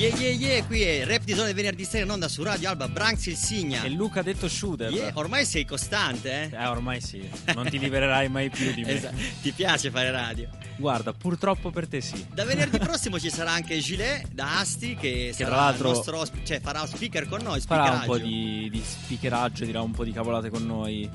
Yeah yeah yeah, qui è Rap di Zone venerdì sera in onda su Radio Alba, Branks il Signa. E Luca ha detto shooter. Yeah, ormai sei costante, eh? Eh, ormai sì, non ti libererai mai più di me. Esatto. Ti piace fare radio? Guarda, purtroppo per te sì. Da venerdì prossimo ci sarà anche Gilet da Asti che, sarà tra l'altro il nostro osp- cioè farà speaker con noi, Farà un po' di, di speakeraggio, dirà un po' di cavolate con noi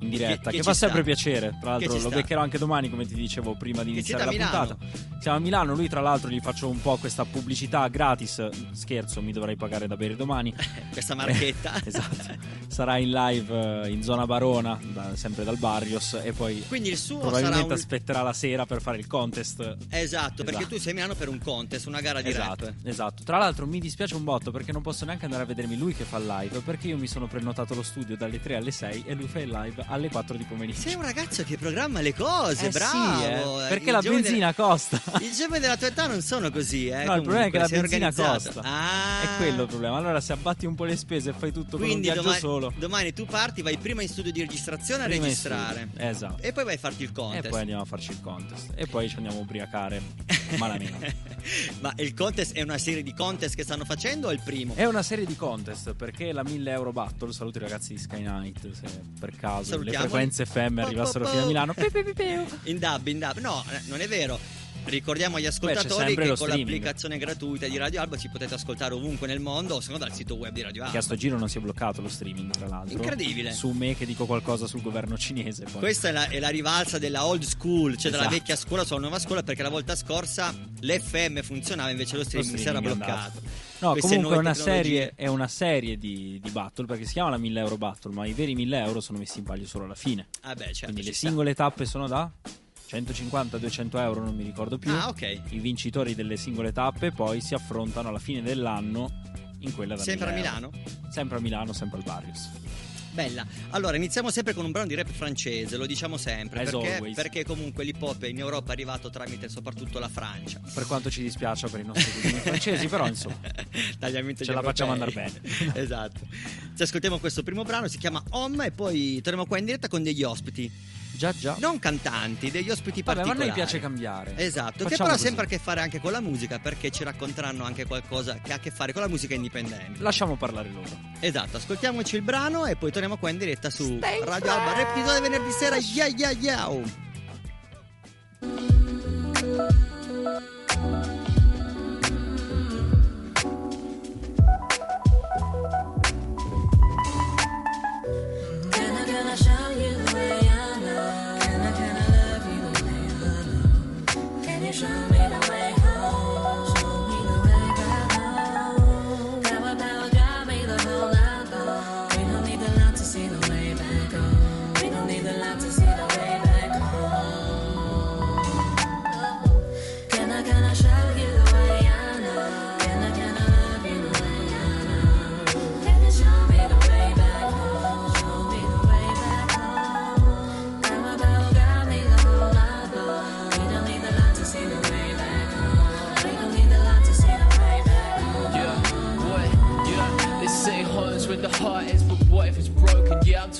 in diretta, Che- che, che fa ci sempre sta. piacere. Tra l'altro lo sta. beccherò anche domani, come ti dicevo prima di Che iniziare la puntata. Siamo a Milano, lui tra l'altro gli faccio un po' questa pubblicità gratis. Scherzo, mi dovrai pagare da bere domani. Questa marchetta. esatto. Sarà in live eh, in zona Barona, da- sempre dal Barrios, e poi Quindi il suo probabilmente un... aspetterà la sera per fare il contest. Esatto, perché Esatto. tu sei a Milano per un contest, una gara di Esatto, rap. esatto. Tra l'altro mi dispiace un botto perché non posso neanche andare a vedermi lui che fa il live perché io mi sono prenotato lo studio dalle 3 alle 6 e lui fa il live alle 4 di pomeriggio. Sei un ragazzo che programma le cose, Eh sì, bravo. eh, perché I la benzina costa. della- I giovani della tua età non sono così, eh. No, il problema è che la comunque, benzina organizzato. costa. Ah. È quello il problema. Allora, se abbatti un po' le spese e fai tutto con un Quindi viaggio domani, solo. Domani tu parti, vai prima in studio di registrazione a prima in registrare. Esatto. E poi vai a farti il contest. E poi andiamo a farci il contest. E poi ci andiamo a ubriacare malamente. Ma il contest è una serie di contest che stanno facendo o è il primo? È una serie di contest perché la 1000 euro battle. Saluto i ragazzi di Sky Night. Se per caso le frequenze FM arrivassero fino a Milano. In dub, in dub. No, eh, non è vero. Ricordiamo agli ascoltatori che con streaming. l'applicazione gratuita di Radio Alba ci potete ascoltare ovunque nel mondo o se no dal sito web di Radio Che a Alba. sto giro non si è bloccato lo streaming, tra l'altro. Incredibile. Su me che dico qualcosa sul governo cinese. Poi. Questa è la, è la rivalsa della old school, cioè Esatto. vecchia scuola sulla nuova scuola, perché la volta scorsa l'FM funzionava, invece lo Lo streaming, si era streaming bloccato. No, Queste comunque è una, serie, è una serie di, di battle perché si chiama la 1000 euro battle, ma i veri 1000 euro sono messi in palio solo alla fine. Ah beh, certo, Quindi le sta. singole tappe sono da 150-200 euro, non mi ricordo più. Ah, ok. I vincitori delle singole tappe poi si affrontano alla fine dell'anno in quella da Sempre a 1000 euro. Milano? Sempre a Milano, sempre al Barrios. Bella. Allora, iniziamo sempre con un brano di rap francese, lo diciamo sempre, As perché, perché comunque l'hip hop in Europa è arrivato tramite soprattutto la Francia. Per quanto ci dispiace per i nostri cugini francesi, però insomma. Ce la facciamo andare bene. esatto. Ci ascoltiamo questo primo brano, si chiama Home e poi torniamo qua in diretta con degli ospiti. Già, già. Non cantanti, degli ospiti Vabbè, ma a particolari. noi piace cambiare. Esatto, che Facciamo però ha sempre a che fare anche con la musica perché ci racconteranno anche qualcosa che ha a che fare con la musica indipendente. Lasciamo parlare loro. Esatto, ascoltiamoci il brano e poi torniamo qua in diretta su Radio Alba Reptidone venerdì sera. Yeah yeah yeah.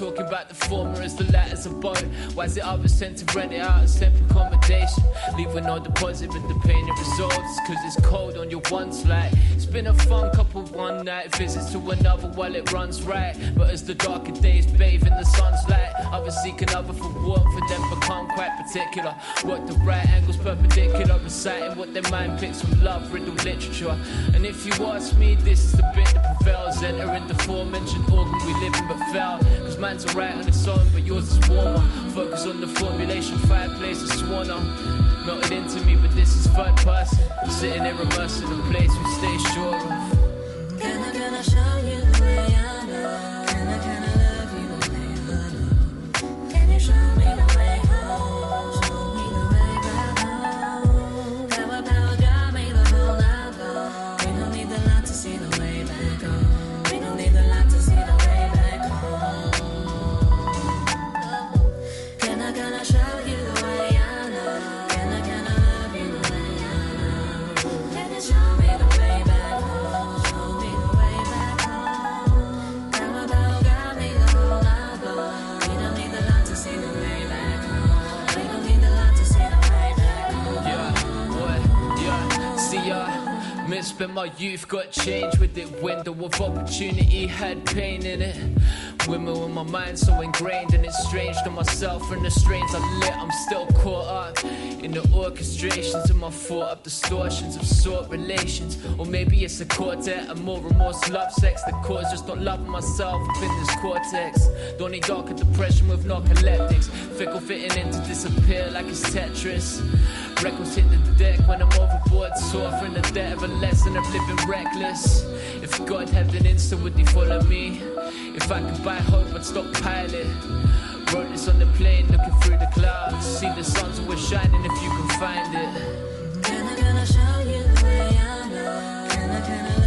Talking about the former as the latter's a boat. Why is it others sent to rent it out as temp accommodation? Leaving no deposit, but the pain it resolves. Cause it's cold on your one slide. It's been a fun couple one night visits to another while it runs right. But as the darker days bathe in the sun's light, others seek another for warmth and then become quite particular. What the right angle's perpendicular, reciting what their mind picks from love, riddled literature. And if you ask me, this is the bit that prevails. Entering the aforementioned organ we live in but fail. Cause mine's alright on its own, but yours is warmer. Focus on the formulation, fireplace is sworn. Melted into me, but this is third person. Sitting here immersed in a place we stay sure of. Can I, can I show you Youth, got change with it. Window of opportunity had pain in it. Women with my mind so ingrained and it's strange to myself and the strains I lit. I'm still caught up in the orchestrations of my thought up distortions of sort relations. Or maybe it's a quartet of more remorse, love, sex. The cause just not loving myself in this cortex. Don't need darker depression with narcoleptics. Fickle fitting in to disappear like it's Tetris. Records hit the deck when I'm overboard, suffering the debt of a lesson of living reckless. If God had an instant, would he follow me? If I could buy hope, I'd stop pilot. Wrote this on the plane, looking through the clouds. See the sun's always shining if you can find it. Can I, can I show you the way I know? Can I, can I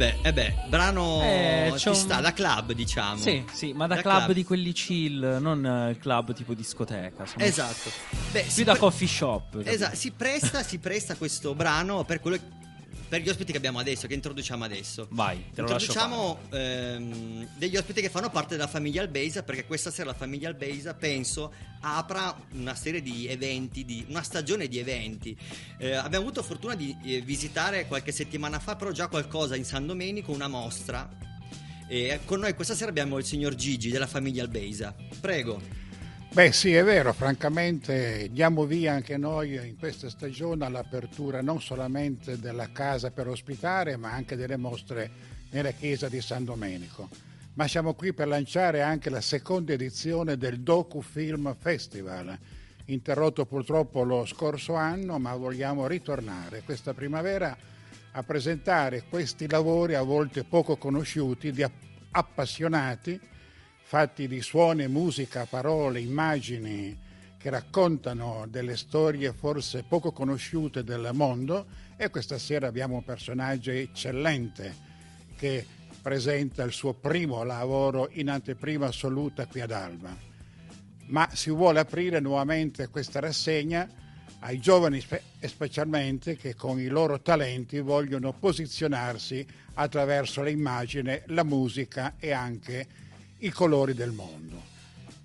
beh, eh beh, brano Eh, ci un- sta da club, diciamo. Sì, sì, ma da, Da club, club. di quelli chill, non eh, club tipo discoteca. Sono Esatto. Beh, Più da pre- coffee shop. Esatto, si presta, si presta questo brano per quello per gli ospiti che abbiamo adesso, che introduciamo adesso. Vai, te lo. Introduciamo ehm, degli ospiti che fanno parte della famiglia Albeisa perché questa sera la famiglia Albeisa penso apra una serie di eventi, di, una stagione di eventi. Eh, abbiamo avuto fortuna di eh, visitare qualche settimana fa però già qualcosa in San Domenico, una mostra. E con noi questa sera abbiamo il signor Gigi della famiglia Albeisa. Prego. Beh sì, è vero, francamente diamo via anche noi in questa stagione all'apertura non solamente della casa per ospitare, ma anche delle mostre nella chiesa di San Domenico. Ma siamo qui per lanciare anche la seconda edizione del Docu Film Festival, interrotto purtroppo lo scorso anno, ma vogliamo ritornare questa primavera a presentare questi lavori a volte poco conosciuti di app- appassionati fatti di suoni, musica, parole, immagini che raccontano delle storie forse poco conosciute del mondo e questa sera abbiamo un personaggio eccellente che presenta il suo primo lavoro in anteprima assoluta qui ad Alba. Ma si vuole aprire nuovamente questa rassegna ai giovani spe- specialmente che con i loro talenti vogliono posizionarsi attraverso l'immagine, la musica e anche i colori del mondo.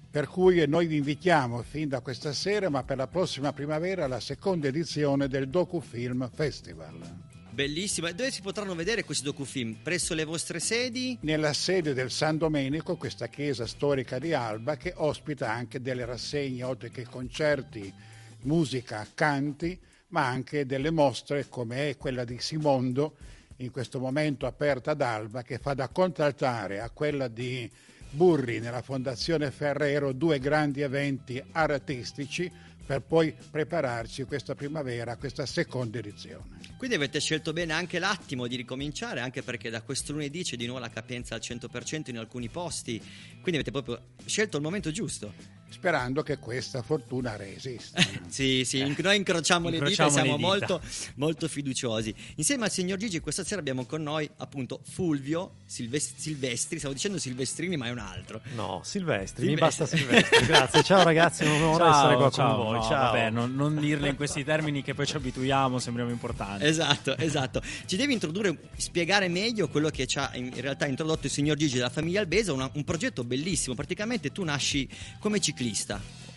Per cui noi vi invitiamo fin da questa sera, ma per la prossima primavera, alla seconda edizione del Docufilm Festival. Bellissima. Dove si potranno vedere questi docufilm? Presso le vostre sedi? Nella sede del San Domenico, questa chiesa storica di Alba, che ospita anche delle rassegne, oltre che concerti, musica, canti, ma anche delle mostre come è quella di Simondo, in questo momento aperta ad Alba, che fa da contraltare a quella di Burri nella Fondazione Ferrero, due grandi eventi artistici per poi prepararci questa primavera, questa seconda edizione. Quindi avete scelto bene anche l'attimo di ricominciare, anche perché da questo lunedì c'è di nuovo la capienza al 100% in alcuni posti, quindi avete proprio scelto il momento giusto. Sperando che questa fortuna resista. Sì, sì, noi incrociamo, le dita e Incrociamo siamo le dita. molto, molto fiduciosi. Insieme al signor Gigi questa sera abbiamo con noi appunto Fulvio Silves- Silvestri, stavo dicendo Silvestrini ma è un altro. No, Silvestri, mi Silvestri. basta Silvestri. Grazie, ciao ragazzi, un onore essere qua con voi. no, ciao. Vabbè, non, non dirle in questi termini che poi ci abituiamo, sembriamo importanti. Esatto, esatto. Ci devi introdurre, spiegare meglio quello che ci ha in realtà introdotto il signor Gigi della famiglia Albesa, una- un progetto bellissimo. Praticamente tu nasci come ciclista.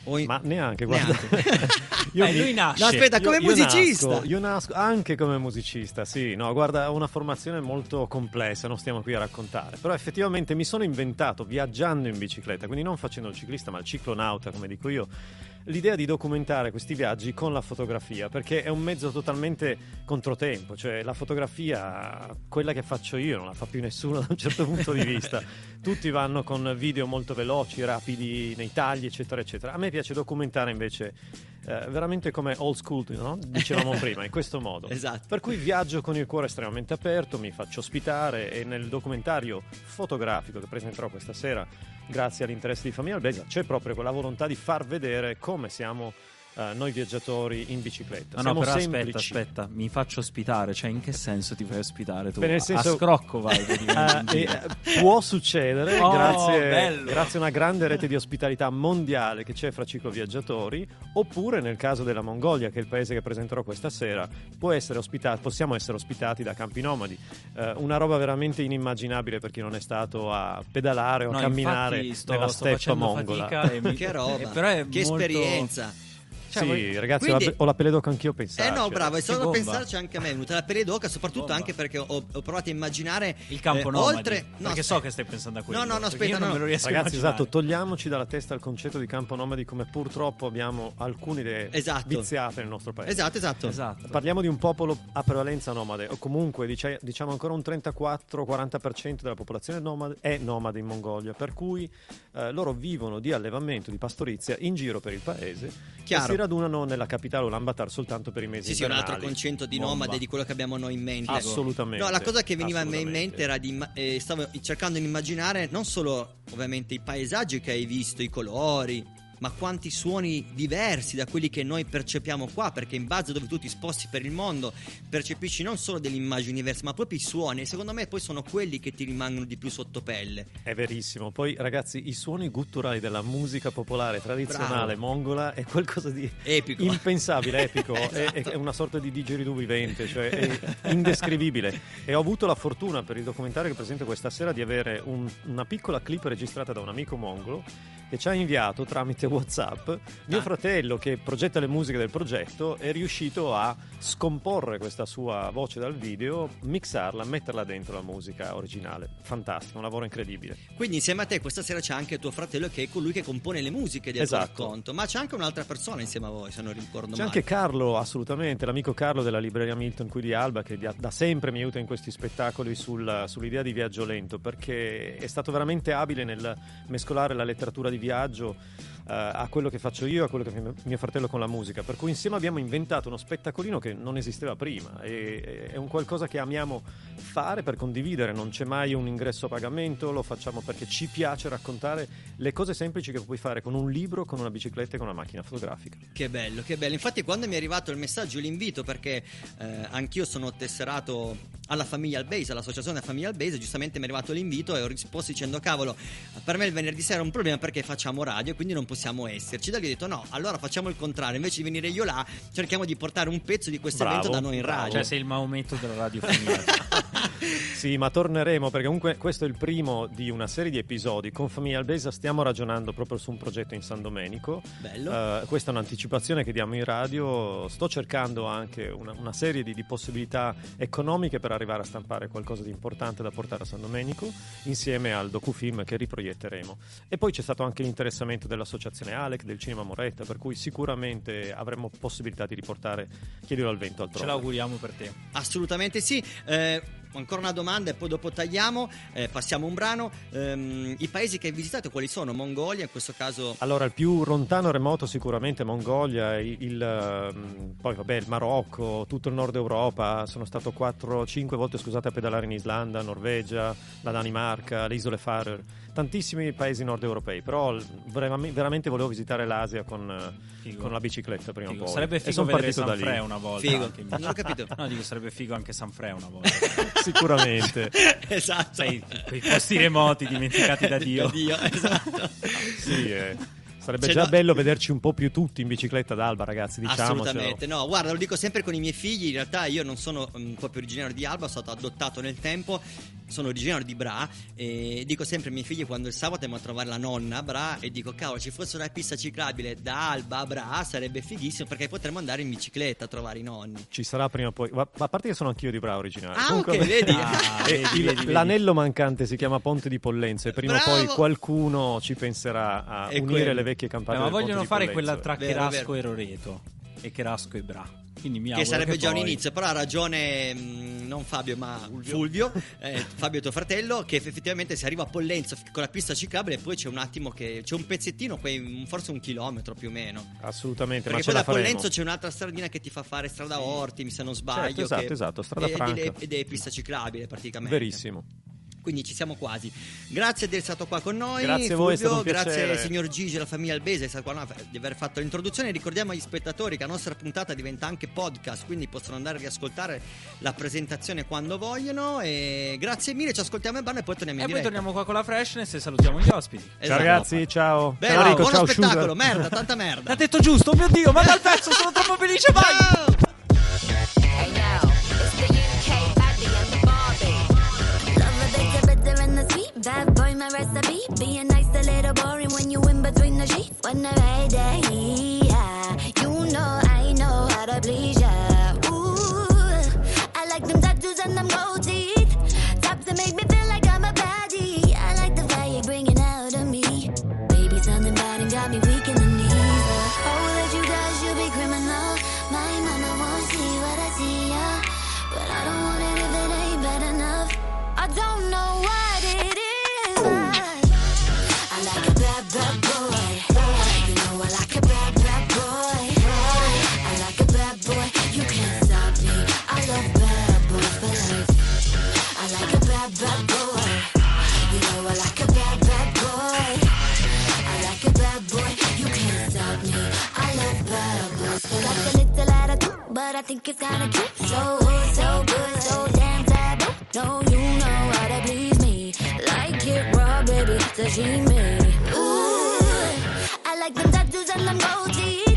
O in- Ma neanche, guarda. Neanche. Eh, lui nasce. No, aspetta, come Io- io musicista. nasco- io nasco anche come musicista, sì. No, guarda, ho una formazione molto complessa, non stiamo qui a raccontare. Però effettivamente mi sono inventato viaggiando in bicicletta, quindi non facendo il ciclista, ma il ciclonauta, come dico io, l'idea di documentare questi viaggi con la fotografia, perché è un mezzo totalmente controtempo, cioè la fotografia, quella che faccio io, non la fa più nessuno da un certo punto di vista. Tutti vanno con video molto veloci, rapidi nei tagli, eccetera, eccetera. A me piace documentare invece eh, veramente come old school, no? dicevamo prima, in questo modo. Esatto. Per cui viaggio con il cuore estremamente aperto, mi faccio ospitare e nel documentario fotografico che presenterò questa sera, grazie all'interesse di Famiglia Albesa, c'è proprio quella volontà di far vedere come siamo eh, noi viaggiatori in bicicletta. No, no, siamo però semplici. aspetta, aspetta, mi faccio ospitare. Cioè, in che senso ti fai ospitare tu? Beh, nel senso- A scrocco vai. praticamente in Eh, può succedere Oh, grazie, grazie a una grande rete di ospitalità mondiale che c'è fra cicloviaggiatori oppure nel caso della Mongolia che è il paese che presenterò questa sera può essere ospitato, possiamo essere ospitati da campi nomadi Eh, una roba veramente inimmaginabile per chi non è stato a pedalare o No, a camminare sto, nella sto steppa mongola fatica e mi- Che roba, eh, però è che molto- esperienza. Cioè, sì voi- ragazzi Quindi- ho, la, ho la pelle d'oca anch'io a Eh no, bravo, è stato da bomba. pensarci anche a me, è venuta la pelle d'oca, soprattutto Bomba. anche perché ho, ho provato a immaginare Il campo eh, nomadi, oltre no, perché so che stai pensando a quello. No, no, no, aspetta, io non no. me lo riesco Ragazzi, a immaginare. esatto, togliamoci dalla testa il concetto di campo nomadi come purtroppo abbiamo alcune idee Esatto. viziate nel nostro paese. Esatto, esatto. Esatto. Parliamo di un popolo a prevalenza nomade, o comunque dice- diciamo ancora un 34-40% della popolazione nomade è nomade in Mongolia, per cui eh, loro vivono di allevamento, di pastorizia in giro per il paese Chiaro. Radunano nella capitale Ulaanbaatar soltanto per i mesi Sì, sì, un altro invernali. concetto di Bomba. nomade di quello che abbiamo noi in mente. Assolutamente. No, la cosa che veniva a me in mente era di eh, stavo cercando di immaginare non solo ovviamente i paesaggi che hai visto, i colori, ma quanti suoni diversi da quelli che noi percepiamo qua, perché in base a dove tu ti sposti per il mondo percepisci non solo delle immagini diverse, ma proprio i suoni e secondo me poi sono quelli che ti rimangono di più sotto pelle. È verissimo. Poi, ragazzi, i suoni gutturali della musica popolare tradizionale Bravo. mongola è qualcosa di Epico. impensabile, epico. è, è una sorta di digeridoo vivente, cioè è indescrivibile. E ho avuto la fortuna per il documentario che presento questa sera di avere un- una piccola clip registrata da un amico mongolo che ci ha inviato tramite WhatsApp. Mio Ah. fratello, che progetta le musiche del progetto, è riuscito a scomporre questa sua voce dal video, mixarla, metterla dentro la musica originale. Fantastico, un lavoro incredibile. Quindi insieme a te questa sera c'è anche tuo fratello che è colui che compone le musiche del tuo Esatto. racconto, ma c'è anche un'altra persona insieme a voi, se non ricordo C'è male. anche Carlo, assolutamente, l'amico Carlo della libreria Milton qui di Alba che da, sempre mi aiuta in questi spettacoli sul- sull'idea di viaggio lento perché è stato veramente abile nel mescolare la letteratura di viaggio a quello che faccio io, a quello che fa mio- fratello con la musica. Per cui insieme abbiamo inventato uno spettacolino che non esisteva prima. E- è un qualcosa che amiamo fare per condividere, non c'è mai un ingresso a pagamento, lo facciamo perché ci piace raccontare le cose semplici che puoi fare con un libro, con una bicicletta e con una macchina fotografica. Che bello, che bello. Infatti, quando mi è arrivato il messaggio, l'invito, perché eh, anch'io sono tesserato alla famiglia Albase, all'associazione Famiglia Albase, giustamente mi è arrivato l'invito e ho risposto dicendo: Cavolo, per me il venerdì sera è un problema perché facciamo radio quindi non possiamo esserci. Da lì ho detto: No, allora facciamo il contrario, invece di venire io là, cerchiamo di portare un pezzo di questo evento da noi in radio. Cioè, sei il Maometto della radiofonia. Sì, ma torneremo perché comunque questo è il primo di una serie di episodi. Con Famiglia Albesa stiamo ragionando proprio su un progetto in San Domenico. Bello. Eh, questa è un'anticipazione che diamo in radio. Sto cercando anche una, una serie di, di possibilità economiche per arrivare a stampare qualcosa di importante da portare a San Domenico insieme al docufilm che riproietteremo. E poi c'è stato anche l'interessamento dell'associazione Alec, del Cinema Moretta, per cui sicuramente avremo possibilità di riportare Chiedilo al vento Ce altrove. l'auguriamo per te. Assolutamente sì. Eh, ancora una domanda e poi dopo tagliamo, eh, passiamo un brano. Ehm, I paesi che hai visitato quali sono? Mongolia, in questo caso Allora, il più lontano remoto sicuramente Mongolia, il, il, ehm, poi vabbè il Marocco, tutto il nord Europa, sono stato 4-5 volte scusate a pedalare in Islanda, Norvegia, la Danimarca, le isole Faroe, tantissimi paesi nord europei, però veramente, volevo visitare l'Asia con, eh, con la bicicletta prima Figo. o poi. Sarebbe figo vedere da San Fre una volta. Figo. anche Non ho capito. No, dico sarebbe figo anche San Fre una volta. Sicuramente. esatto. Sai, quei posti remoti dimenticati da Dio. esatto. sì, eh. Sarebbe Cioè, già no- bello vederci un po' più tutti in bicicletta d'Alba, ragazzi, diciamocelo. Assolutamente, no, guarda, lo dico sempre con i miei figli, in realtà io non sono mm, proprio originario di Alba, sono stato adottato nel tempo, sono originario di Bra e dico sempre ai miei figli quando il sabato andiamo a trovare la nonna a Bra e dico cavolo ci fosse una pista ciclabile da Alba a Bra sarebbe fighissimo perché potremmo andare in bicicletta a trovare i nonni. Ci sarà prima o poi. Ma a parte che sono anch'io di Bra originario. Ah, Comunque, ok, vedi? Ah, E vedi, il- vedi, l'anello mancante si chiama Ponte di Pollenzo e prima o poi Bravo! qualcuno ci penserà a È unire quello. le vecchie Eh, campane ma del Ponte vogliono fare Pollenzo. quella tra Vero, Cherasco vero. e Roreto e Cherasco e Bra. Che sarebbe già un poi- inizio, però ha ragione mh, non Fabio ma Fulvio, eh, Fabio tuo fratello, che effettivamente si arriva a Pollenzo con la pista ciclabile e poi c'è un attimo che c'è un pezzettino, forse un chilometro più o meno. Assolutamente, Perché ma poi da faremo. Pollenzo c'è un'altra stradina che ti fa fare strada Orti, mi se non sbaglio. Certo, esatto, che- esatto, strada franca. Ed è, ed è pista ciclabile praticamente. Verissimo. Quindi ci siamo quasi. Grazie di essere stato qua con noi. Grazie a voi, è stato Fulvio, un grazie piacere. signor Gigi e alla famiglia Albese qua, di aver fatto l'introduzione. Ricordiamo agli spettatori che la nostra puntata diventa anche podcast, quindi possono andare a riascoltare la presentazione quando vogliono. E grazie mille, ci ascoltiamo in banda e poi torniamo E in poi diretta. torniamo qua con la freshness e salutiamo gli ospiti. Ciao Esatto. ragazzi, ciao. Bello, ciao Enrico, buono ciao spettacolo, Sugar. merda, tanta merda. L'ha detto giusto, oh mio dio, ma dal pezzo sono troppo felice, vai! Ciao! Hey yo, Bad boy, my recipe. Being nice, a little boring when you in between the sheets. When the right day, yeah. You know, I know how to please I think it's kinda cute. So hood, so good, so damn taboo. No, you know how to please me. Like it raw, baby, sashimi. Ooh, I like them tattoos and them gold.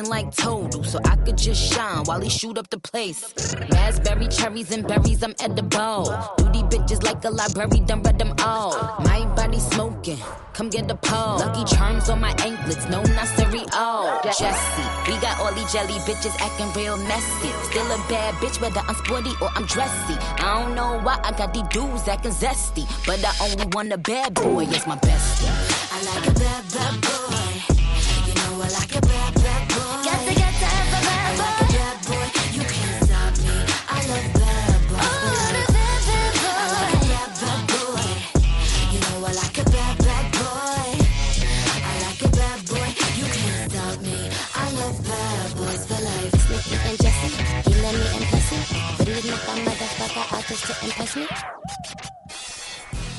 Dancing like Total, so I could just shine while he shoot up the place. Raspberry, cherries, and berries, I'm edible. Duty bitches like a library, done read them all. My body smoking, come get the pole. Lucky charms on my anklets, no not cereal. Jesse, we got all these jelly bitches acting real messy. Still a bad bitch, whether I'm sporty or I'm dressy. I don't know why I got these dudes acting zesty, but I only want a bad boy as my bestie. I like a bad, bad boy. You know I like a bad, bad motherfucker out just to impress me.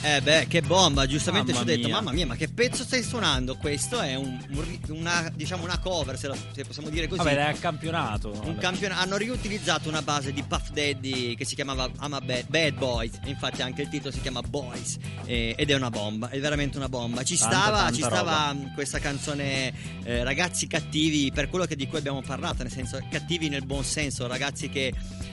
Eh beh, che bomba, giustamente ci ho detto, mia. mamma mia, ma che pezzo stai suonando? Questo è un, un una, diciamo una cover, se, la- se possiamo dire così. Vabbè, è a campionato. Un campion- hanno riutilizzato una base di Puff Daddy che si chiamava I'm a Bad, Bad Boys, infatti anche il titolo si chiama Boys eh, ed è una bomba, è veramente una bomba. Ci Tanta, stava, tanta ci stava mh, questa canzone eh, Ragazzi cattivi per quello che di cui abbiamo parlato, nel senso cattivi nel buon senso, ragazzi che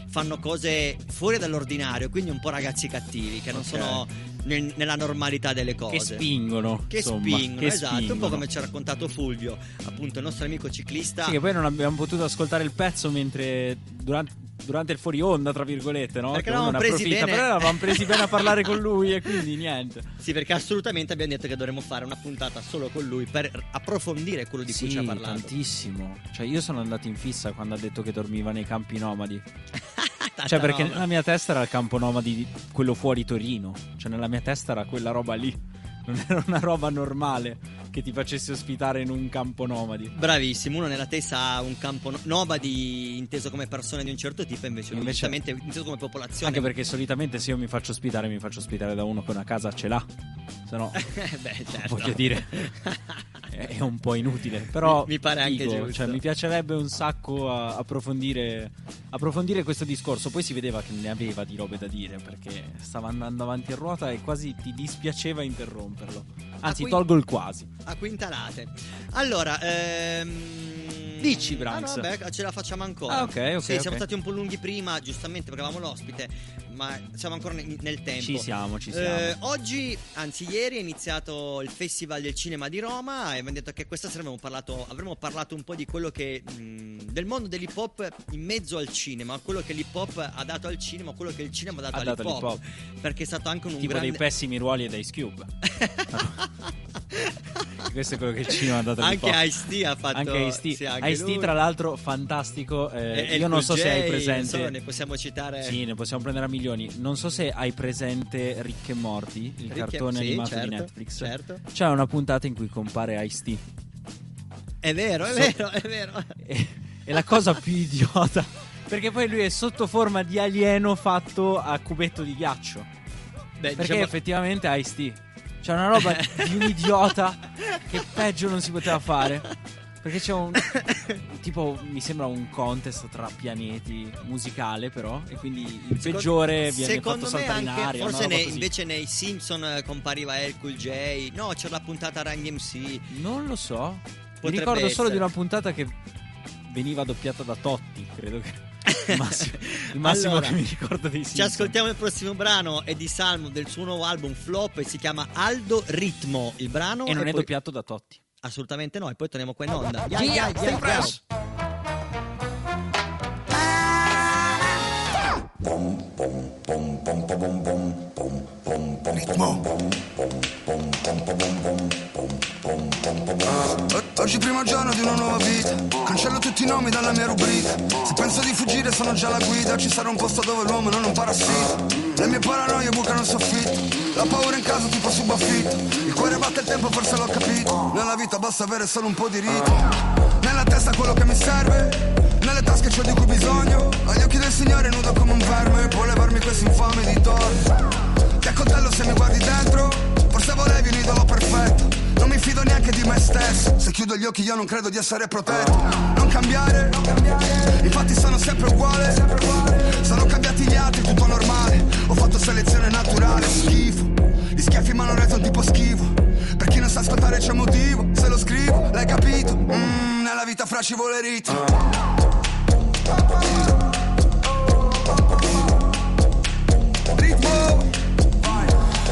fanno cose fuori dall'ordinario, quindi un po' ragazzi cattivi che non Ok. sono nel- nella normalità delle cose. Che spingono. Che insomma, spingono, che esatto, un po' spingono. come ci ha raccontato Fulvio, appunto il nostro amico ciclista. Sì, che poi non abbiamo potuto ascoltare il pezzo mentre durante, durante il fuori onda, tra virgolette, no? Perché ne presi bene. Però eravamo presi bene a parlare con lui e quindi niente. Sì, perché assolutamente abbiamo detto che dovremmo fare una puntata solo con lui per approfondire quello di cui sì, ci ha parlato. tantissimo. Cioè, io sono andato in fissa quando ha detto che dormiva nei campi nomadi. Cioè, perché roba. nella mia testa era il campo nomadi, di- quello fuori Torino. Cioè, nella mia testa era quella roba lì. Non era una roba normale. Che ti facessi ospitare in un campo nomadi. Bravissimo, uno nella testa ha un campo no- nomadi inteso come persone di un certo tipo, invece, Invece- inteso come popolazione. Anche perché solitamente se io mi faccio ospitare, mi faccio ospitare da uno che una casa ce l'ha. Se no, Beh, certo. voglio dire, è un po' inutile. Però Mi- mi pare anche giusto. cioè, mi piacerebbe un sacco a- approfondire, approfondire questo discorso. Poi si vedeva che ne aveva di robe da dire perché stava andando avanti in ruota e quasi ti dispiaceva interromperlo. Anzi, qui- tolgo il quasi. a quintalate. Allora, ehm... Dici, Ah, Branks. no, beh, ce la facciamo ancora. Ah, ok, ok, Sì, ok. siamo stati un po' lunghi prima, giustamente perché avevamo l'ospite, ma siamo ancora ne- nel tempo. Ci siamo, ci siamo. Eh, oggi, anzi ieri, è iniziato il Festival del Cinema di Roma e abbiamo detto che questa sera avremmo parlato, avremmo parlato un po' di quello che mh, del mondo dell'hip hop in mezzo al cinema, quello che l'hip hop ha dato al cinema, quello che il cinema ha dato Ha all'hip dato hop, all'hip perché è stato anche un tipo grande dei pessimi ruoli ed Ice Cube. Questo è quello che il cinema ha dato Anche hop. Ice-T ha fatto Anche Ice-T. sì, anche Ice-T, tra l'altro, fantastico. eh, E- io non so Cool se hai J, presente. insomma, ne possiamo citare Sì, ne possiamo prendere a milioni. Non so se hai presente Rick e Morty, il Rick cartone sì, animato certo, di Netflix. certo. C'è una puntata in cui compare Ice-T. È vero, è So- vero, è vero. E, e la cosa più idiota. Perché poi lui è sotto forma di alieno fatto a cubetto di ghiaccio. Beh, Perché diciamo- effettivamente Ice-T. C'è una roba di un idiota che peggio non si poteva fare. Perché c'è un. tipo, mi sembra un contest tra pianeti musicale, però. E quindi il Secondo- peggiore viene secondo fatto saltare in aria. forse nei- invece nei Simpson eh, compariva Cool J. No, c'era la puntata Run MC. Non lo so. Mi Potrebbe ricordo solo essere. di una puntata che veniva doppiata da Totti, credo che. Il massimo, il massimo Allora, che mi ricordo dei Ci Simpson. ascoltiamo il prossimo brano, è di Salmo del suo nuovo album Flop e si chiama Aldo Ritmo. Il brano E non è poi- doppiato da Totti. Assolutamente no, e poi torniamo qua in onda. Yeah, Yeah, yeah, yeah, stay yeah, fresh. Oggi primo giorno di una nuova vita. Cancello tutti i nomi dalla mia rubrica. Se penso di fuggire sono già la guida. Ci sarà un posto dove l'uomo non è un parassita. Le mie paranoie bucano il soffitto. La paura in casa tipo subaffitto cuore batte il tempo forse l'ho capito. Nella vita basta avere solo un po' di ritmo Nella testa quello che mi serve. Nelle tasche c'ho di cui bisogno. Agli occhi del signore nudo come un verme Può levarmi questi infami di torno Ti accoltello se mi guardi dentro. Forse volevi un idolo perfetto. Non mi fido neanche di me stesso. Se chiudo gli occhi io non credo di essere protetto. Non cambiare. Infatti sono sempre uguale Sono cambiati gli altri, tutto normale. Ho fatto selezione naturale, schifo Gli schiaffi mi hanno reso un tipo schifo Per chi non sa ascoltare c'è un motivo Se lo scrivo, l'hai capito? Mm, nella vita fra ci vuole Ritmo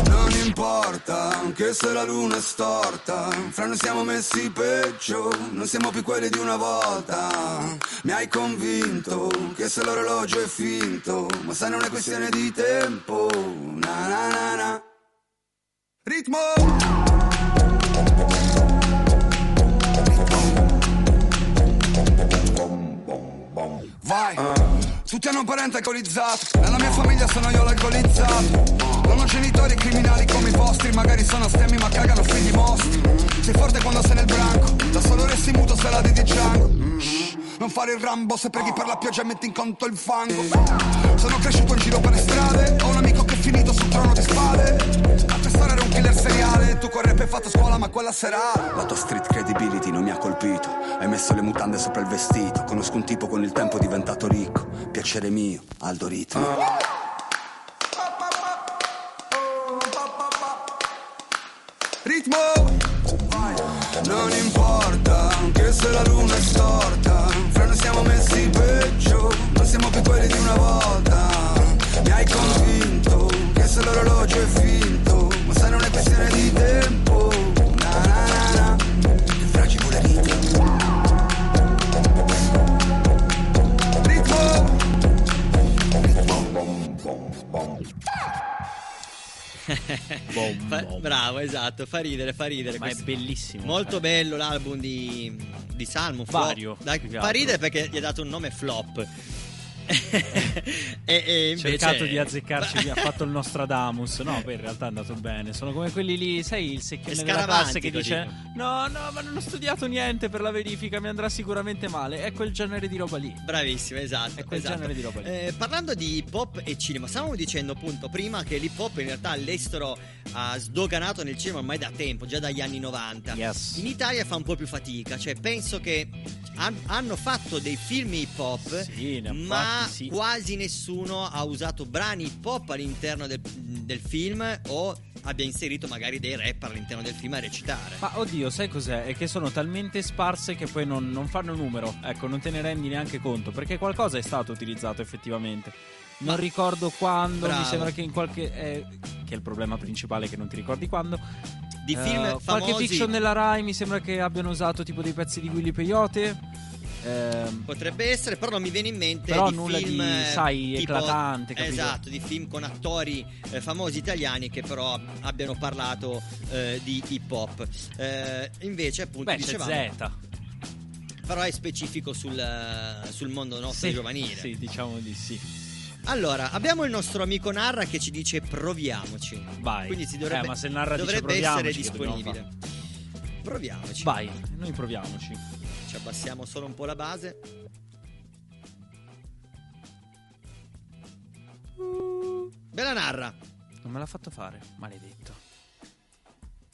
non importa, anche se la luna è storta, fra noi siamo messi peggio, non siamo più quelli di una volta. Mi hai convinto che se l'orologio è finto, ma sai non è questione di tempo. Na na na na. Ritmo! Vai! Tutti hanno un parente alcolizzato, nella mia famiglia sono io l'alcolizzato. Non ho genitori criminali come i vostri, magari sono stemmi ma cagano figli mostri. Sei forte quando sei nel branco, da solo resti muto se la di Django. Non fare il Rambo se preghi per la pioggia e metti in conto il fango. Sono cresciuto in giro per le strade, ho un amico finito sul trono di spade. A testare era un killer seriale, tu con rap hai fatto scuola ma quella serale. La tua street credibility non mi ha colpito, hai messo le mutande sopra il vestito. Conosco un tipo con il tempo diventato ricco, piacere mio, Aldo Ritmo. Ritmo! Non importa, anche se la luna è storta Fra noi siamo messi peggio, non siamo più quelli di una volta Mi hai convinto se l'orologio è finto Ma sai non è questione di tempo Na na na na Che fra ci vuole ritmo Fa- bravo, esatto, fa ridere, fa ridere. Ma è Questo- bellissimo. Molto Eh. bello l'album di, di Salmo. Vario, che fa altro. ridere perché gli ha dato un nome flop. e, e invece... cercato di azzeccarci, ha fatto il Nostradamus. No, poi in realtà è andato bene. Sono come quelli lì, sai, il secchione della classe che dice: dico. No, no, ma non ho studiato niente per la verifica, mi andrà sicuramente male. È quel genere di roba lì. Bravissimo, esatto. È quel esatto. genere di roba lì. Eh, parlando di hip hop e cinema, stavamo dicendo appunto prima che l'hip hop in realtà all'estero ha sdoganato nel cinema ormai da tempo, già dagli anni 90. Yes. In Italia fa un po' più fatica, cioè penso che han- hanno fatto dei film hip hop, Sì, ha ma sì. quasi nessuno ha usato brani hip hop all'interno del, del film o abbia inserito magari dei rapper all'interno del film a recitare. Ma oddio, sai cos'è? È che sono talmente sparse che poi non, non fanno numero. Ecco, non te ne rendi neanche conto. Perché qualcosa è stato utilizzato effettivamente. Non Ma- ricordo quando. Bravo. Mi sembra che in qualche. eh, che è il problema principale, che non ti ricordi quando. Di film Qualche famosi fiction della Rai mi sembra che abbiano usato tipo dei pezzi di Willy Peyote. Ehm, Potrebbe essere, però non mi viene in mente Però di nulla film, di, eh, sai, tipo- eclatante, capito? Esatto, di film con attori eh, famosi italiani che però abbiano parlato eh, di hip hop. Eh, invece, appunto, beh, c'è dicevamo, Z. però è specifico sul, eh, sul mondo nostro Sì, giovanile. Sì, diciamo di sì. Allora, abbiamo il nostro amico Narra che ci dice proviamoci. Vai. Quindi si dovrebbe, Eh, ma se Narra dice dovrebbe essere che dobbiamo disponibile. Proviamoci. Vai, noi proviamoci. Ci abbassiamo solo un po' la base. Bella Narra. Non me l'ha fatto fare, maledetto.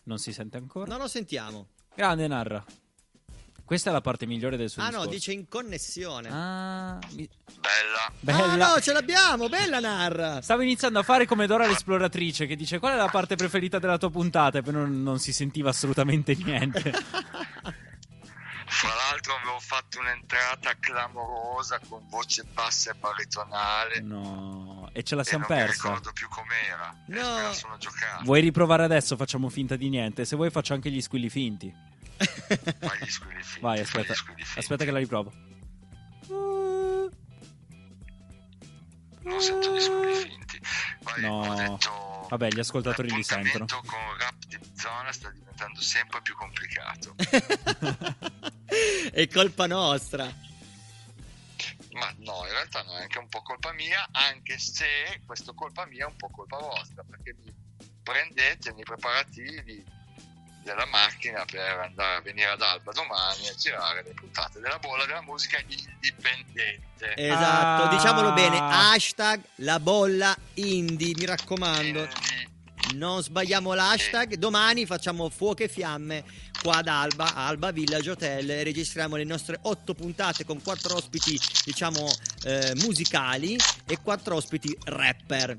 Non si sente ancora? Non lo sentiamo. Grande Narra. Questa è la parte migliore del suo Ah no, discorso. dice in connessione. Ah, mi- Bella. bella. Ah no, ce l'abbiamo, bella Narra. Stavo iniziando a fare come Dora l'esploratrice che dice qual è la parte preferita della tua puntata e poi non, non si sentiva assolutamente niente. Fra l'altro avevo fatto un'entrata clamorosa con voce bassa e baritonale. No, e ce la siamo non mi persa. ricordo più com'era. No. E me la sono giocata. Vuoi riprovare adesso? Facciamo finta di niente. Se vuoi faccio anche gli squilli finti. Fai gli squilli finti. Vai, aspetta. finti. Aspetta che la riprovo. Non sento gli squilli finti. Vai, No. ho detto... Vabbè, gli ascoltatori li sentono. Con rap di zona sta diventando sempre più complicato. è colpa nostra. Ma no, in realtà no, è anche un po' colpa mia, anche se questo colpa mia è un po' colpa vostra, perché mi prendete nei preparativi della macchina per andare a venire ad Alba domani a girare le puntate della bolla della musica indipendente. Esatto, Ah. diciamolo bene. Hashtag la bolla indie, mi raccomando. Quindi, Non sbagliamo l'hashtag. Domani facciamo fuoco e fiamme qua ad Alba, a Alba Village Hotel. Registriamo le nostre otto puntate con quattro ospiti, diciamo, eh, musicali e quattro ospiti rapper.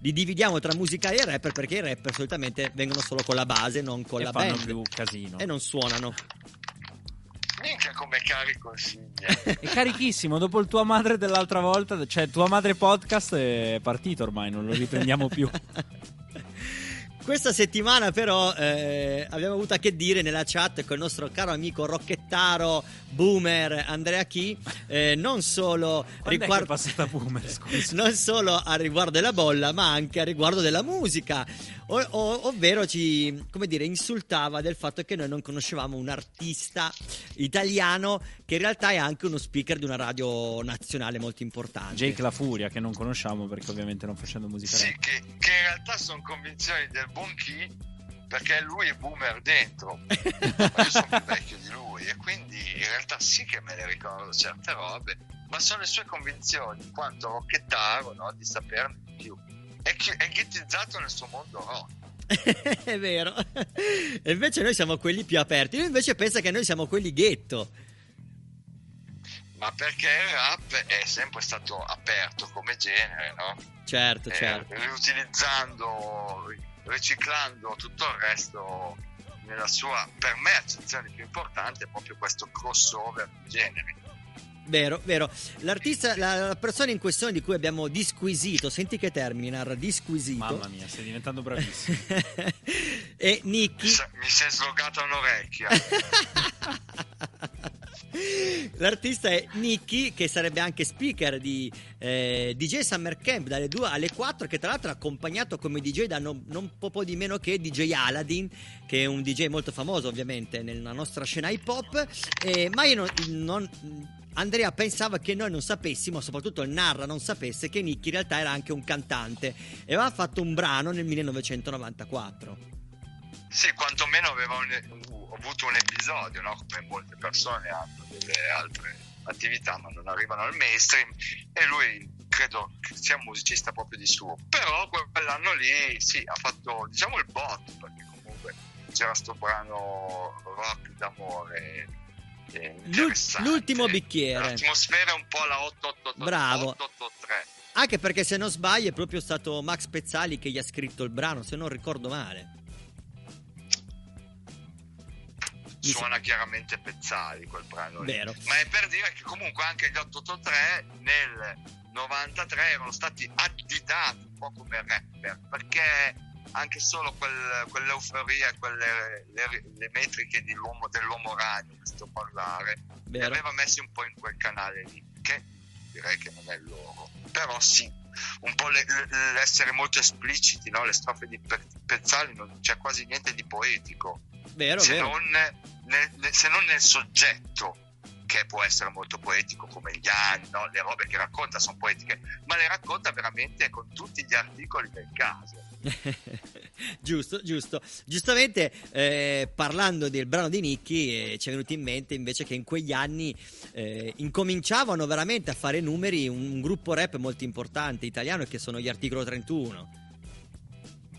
Li dividiamo tra musicali e rapper perché i rapper solitamente vengono solo con la base, non con e la fanno band. più casino. E non suonano. minchia come carico consigli. È carichissimo. Dopo il tua madre dell'altra volta, cioè tua madre podcast è partito ormai, non lo riprendiamo più. Questa settimana però eh, abbiamo avuto a che dire nella chat con il nostro caro amico rocchettaro boomer Andrea Chi, eh, non solo passata boomer, non solo a riguardo della bolla, ma anche a riguardo della musica. O- o- ovvero ci, come dire, insultava del fatto che noi non conoscevamo un artista italiano che in realtà è anche uno speaker di una radio nazionale molto importante. Jake La Furia, che non conosciamo perché ovviamente non facendo musica Sì, che, che in realtà sono convinzioni del buon chi perché lui è boomer dentro. Ma io sono più vecchio di lui e quindi in realtà sì che me ne ricordo certe robe, ma sono le sue convinzioni in quanto rocchettaro no, di saperne. È, è ghettizzato nel suo mondo rock. è vero. E invece noi siamo quelli più aperti. Lui invece pensa che noi siamo quelli ghetto. Ma perché il rap è sempre stato aperto come genere, no? Certo, Eh, certo. riutilizzando, riciclando tutto il resto nella sua, per me, accezione più importante è proprio questo crossover di generi. Vero, vero. L'artista, la, la persona in questione di cui abbiamo disquisito, senti che termini, narra, disquisito. Mamma mia, stai diventando bravissimo. e Nicky. mi si è slogata un'orecchia. L'artista è Nicky, che sarebbe anche speaker di eh, DJ Summer Camp dalle 2 alle 4, che tra l'altro è accompagnato come DJ da non, non po' po' di meno che DJ Aladdin, che è un DJ molto famoso ovviamente nella nostra scena hip hop. Eh, ma io non, non- Andrea pensava che noi non sapessimo, soprattutto il Narra non sapesse che Nicky in realtà era anche un cantante e aveva fatto un brano nel 1994. Sì, quantomeno aveva un- avuto un episodio, no? come molte persone hanno delle altre attività ma non arrivano al mainstream e lui credo sia un musicista proprio di suo. Però quell'anno lì sì, ha fatto diciamo il botto perché comunque c'era sto brano rock d'amore. L'ultimo bicchiere. L'atmosfera è un po' la 883. Bravo. 883. Anche perché se non sbaglio è proprio stato Max Pezzali che gli ha scritto il brano, se non ricordo male. suona chiaramente Pezzali quel brano lì. Vero. ma è per dire che comunque anche gli 883 nel 93 erano stati additati un po' come rapper perché anche solo quel- quell'euforia quelle le, le metriche dell'uomo radio che sto a parlare li Vero. aveva messi un po' in quel canale lì che direi che non è loro però sì un po' le- le- l'essere molto espliciti no? le strofe di Pe- Pezzali non c'è quasi niente di poetico Vero, se, vero. Non nel, nel- se non nel soggetto che può essere molto poetico come gli anni, no? le robe che racconta sono poetiche, ma le racconta veramente con tutti gli articoli del caso. giusto, giusto. Giustamente, eh, parlando del brano di Nicky, eh, ci è venuto in mente invece che in quegli anni eh, incominciavano veramente a fare numeri un, un gruppo rap molto importante italiano che sono gli Articolo 31.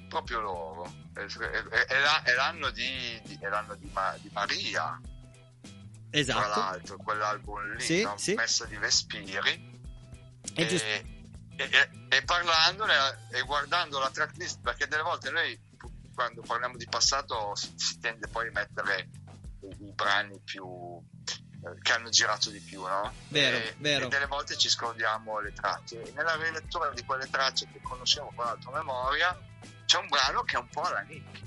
Proprio loro. È, è- è- è la- è l'anno, di, di- è l'anno di, Ma- di Maria, tra Esatto. l'altro, quell'album lì, Sì, no? sì. Messa di Vespiri. È giusto. E, e- e parlandone e guardando la tracklist, perché delle volte noi quando parliamo di passato si, si tende poi a mettere i, i brani più eh, che hanno girato di più, no? Vero, e, vero. e delle volte ci scordiamo le tracce. E nella rilettura di quelle tracce che conosciamo con l'altra memoria c'è un brano che è un po' alla Nick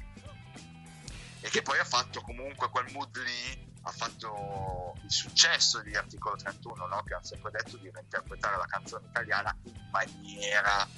e che poi ha fatto comunque quel mood lì ha fatto il successo di Articolo 31 no? che hanno sempre detto di reinterpretare la canzone italiana in maniera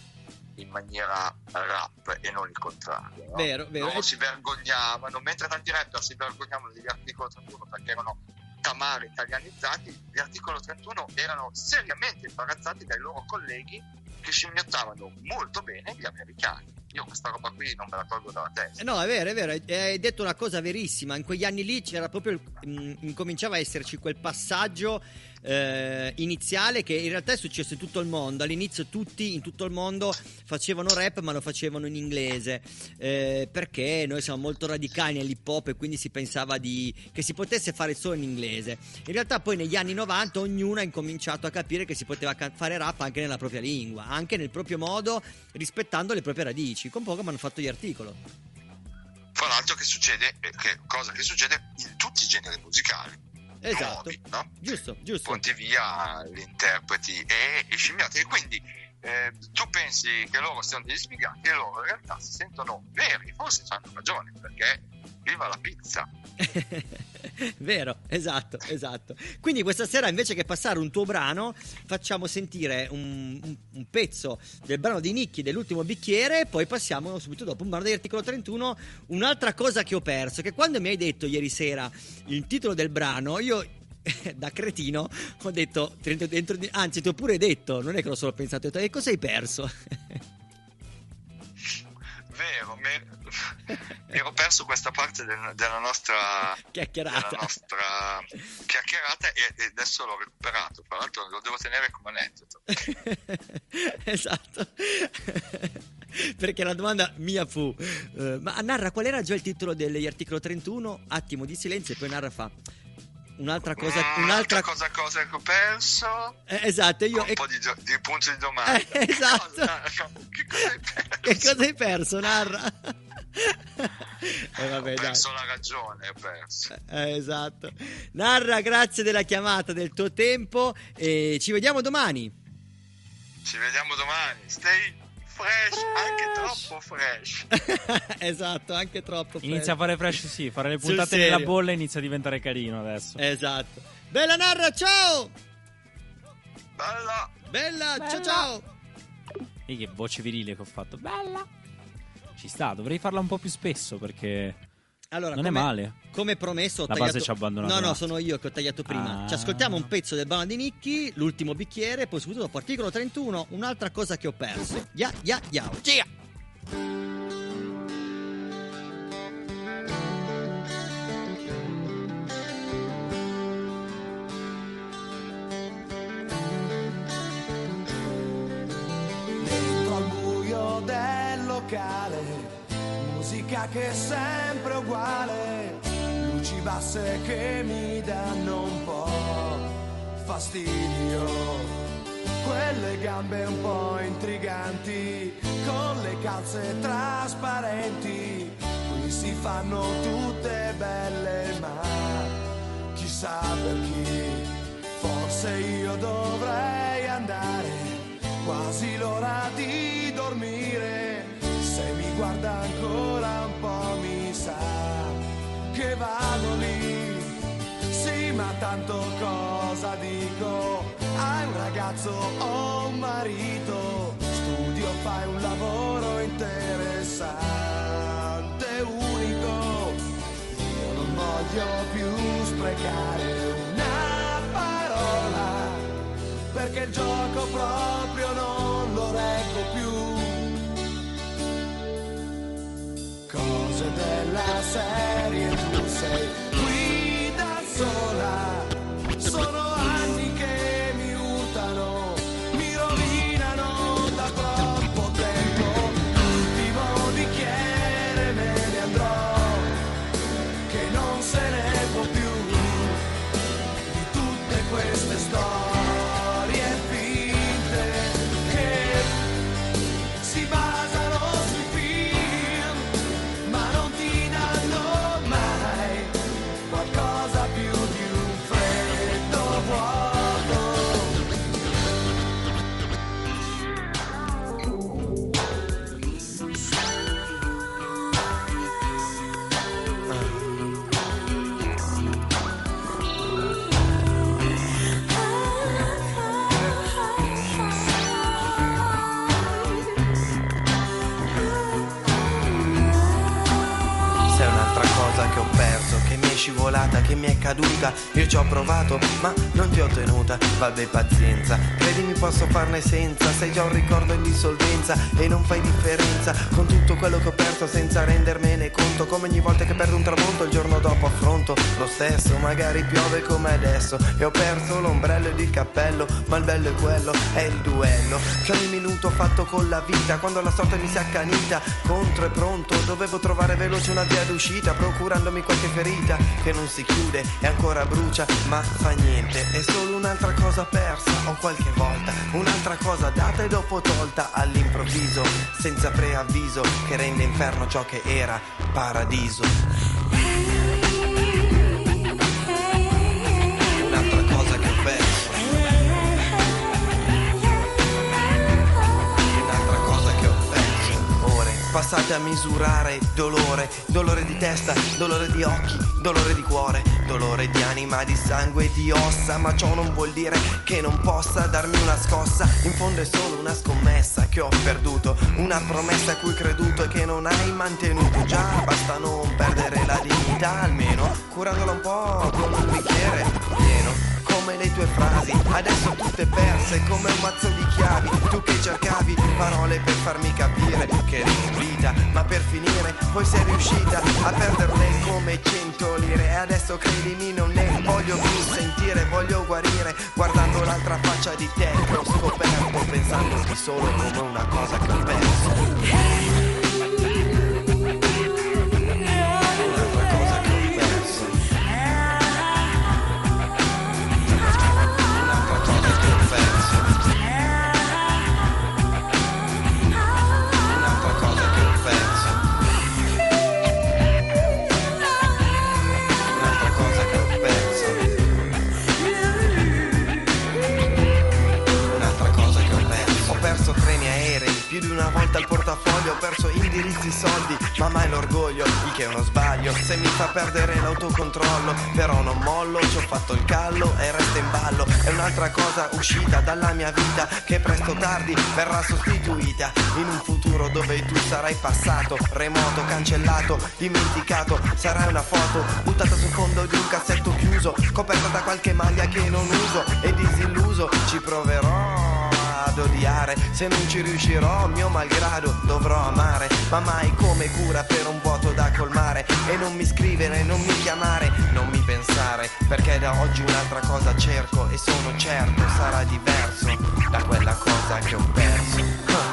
in maniera rap e non il contrario no? Vero, vero. loro si vergognavano mentre tanti rapper si vergognavano degli Articolo 31 perché erano tamari italianizzati gli Articolo 31 erano seriamente imbarazzati dai loro colleghi che scimmiottavano molto bene gli americani io questa roba qui non me la tolgo dalla testa Eh, No, è vero, è vero, hai- detto una cosa verissima. In quegli anni lì c'era proprio il- mm, incominciava a esserci quel passaggio eh, iniziale che in realtà è successo in tutto il mondo. All'inizio tutti in tutto il mondo facevano rap, ma lo facevano in inglese eh, perché noi siamo molto radicali nell'hip hop e quindi si pensava di, che si potesse fare solo in inglese. In realtà poi negli anni 90 ognuno ha incominciato a capire che si poteva fare rap anche nella propria lingua, anche nel proprio modo, rispettando le proprie radici. Con poco mi hanno fatto gli articoli. Fra l'altro che succede, eh, che, cosa che succede in tutti i generi musicali. Esatto. Nuovi, no? Giusto, giusto. Ponti via gli interpreti e, e scimmiati. E quindi eh, tu pensi che loro siano degli sfigati e loro in realtà si sentono veri, forse hanno ragione, perché viva la pizza. Vero, esatto, esatto. Quindi questa sera invece che passare un tuo brano, facciamo sentire un, un- un pezzo del brano di Nicchi dell'ultimo bicchiere poi passiamo subito dopo un brano dell'articolo 31. Un'altra cosa che ho perso, che quando mi hai detto ieri sera il titolo del brano, io da cretino ho detto anzi ti ho pure detto, non è che l'ho solo pensato, ho detto, e cosa hai perso? Vero, mi, mi ero perso questa parte del- della nostra Chiacchierata. della nostra chiacchierata e, e adesso l'ho recuperato. Tra l'altro lo devo tenere come aneddoto. esatto. Perché la domanda mia fu: eh, Ma narra qual era già il titolo degli articolo 31? Attimo di silenzio, e poi narra fa. Un'altra cosa. Mm, Un'altra cosa, cosa che ho perso. Eh, esatto, io. Un po' di, gio- di punti di domanda. Eh, esatto. Cosa- che cosa hai perso? Che cosa hai perso, narra? Eh, vabbè, ho dai. perso la ragione, ho perso. Eh, esatto. Narra, grazie della chiamata, del tuo tempo. E ci vediamo domani. Ci vediamo domani. Stay fresh, anche troppo fresh. esatto, anche troppo. Inizia a fare fresh, sì, fare le puntate nella bolla inizia a diventare carino adesso. Esatto. Bella Narra, ciao! Bella! Bella, ciao Bella. ciao! E che voce virile che ho fatto. Bella! Ci sta, dovrei farla un po' più spesso perché Allora, Non è come- male. Come promesso, ho La tagliato... base ci ha abbandonato No, no, sono io che ho tagliato prima. Ah. Ci ascoltiamo un pezzo del brano di Nicky, l'ultimo bicchiere, poi subito dopo articolo 31, un'altra cosa che ho perso. Ya, ya, ya. Cia! dentro al buio del locale, musica che è sempre uguale, luci basse che mi danno un po' fastidio. Quelle gambe un po' intriganti, con le calze trasparenti, qui si fanno tutte belle, ma chissà per chi, forse io dovrei andare quasi l'ora di dormire. Guarda ancora un po' mi sa che vado lì. Sì, ma tanto cosa dico? Hai un ragazzo o un marito? Studio, fai un lavoro interessante, unico. Io non voglio più sprecare una parola perché il gioco proprio non Cose della serie. Tu sei qui da sola, sono caduta. Io ci ho provato, ma non ti ho tenuta. Vabbè, pazienza, credimi posso farne senza. Sei già un ricordo in dissolvenza e non fai differenza con tutto quello che ho perso senza rendermene conto. Come ogni volta che perdo un tramonto, il giorno dopo affronto lo stesso. Magari piove come adesso e ho perso l'ombrello ed il cappello. Ma il bello è quello, è il duello. Che ogni minuto ho fatto con la vita. Quando la sorte mi si è accanita, contro e pronto, dovevo trovare veloce una via d'uscita, procurandomi qualche ferita che non si chiude e ancora brucia, ma fa niente. È solo un'altra cosa persa, o qualche volta, un'altra cosa data e dopo tolta all'improvviso, senza preavviso, che rende inferno ciò che era paradiso. Un'altra cosa che ho perso. Un'altra cosa che ho perso. Ore passate a misurare dolore, dolore di testa, dolore di occhi, dolore di cuore, dolore di anima, di sangue e di ossa. Ma ciò non vuol dire che non possa darmi una scossa. In fondo è solo una scommessa che ho perduto, una promessa a cui creduto e che non hai mantenuto. Già basta non perdere la dignità, almeno curandola un po' con un bicchiere pieno come le tue frasi, adesso tutte perse come un mazzo di chiavi. Tu che cercavi parole per farmi capire che eri vita, ma per finire poi sei riuscita a perderle come cento lire. E adesso credimi, non ne voglio più sentire, voglio guarire guardando l'altra faccia di te che ho scoperto, pensandoti solo come una cosa che ho perso. L'autocontrollo, però non mollo, ci ho fatto il callo e resta in ballo. È un'altra cosa uscita dalla mia vita che presto o tardi verrà sostituita in un futuro dove tu sarai passato, remoto, cancellato, dimenticato. Sarai una foto buttata sul fondo di un cassetto chiuso, coperta da qualche maglia che non uso e disilluso ci proverò ad odiare Se non ci riuscirò, mio malgrado dovrò amare Ma mai come cura per un vuoto da colmare E non mi scrivere, non mi chiamare, non mi pensare Perché da oggi un'altra cosa cerco E sono certo sarà diverso da quella cosa che ho perso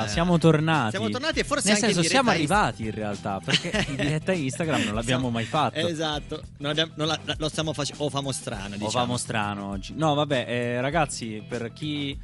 Bella, siamo tornati. Siamo tornati e forse Nel senso, siamo arrivati in realtà, perché in diretta Instagram non l'abbiamo mai fatto. Esatto, non abbiamo- non la- lo stiamo facendo, o famo strano, diciamo. O famo strano oggi. No, vabbè, eh, ragazzi, per chi.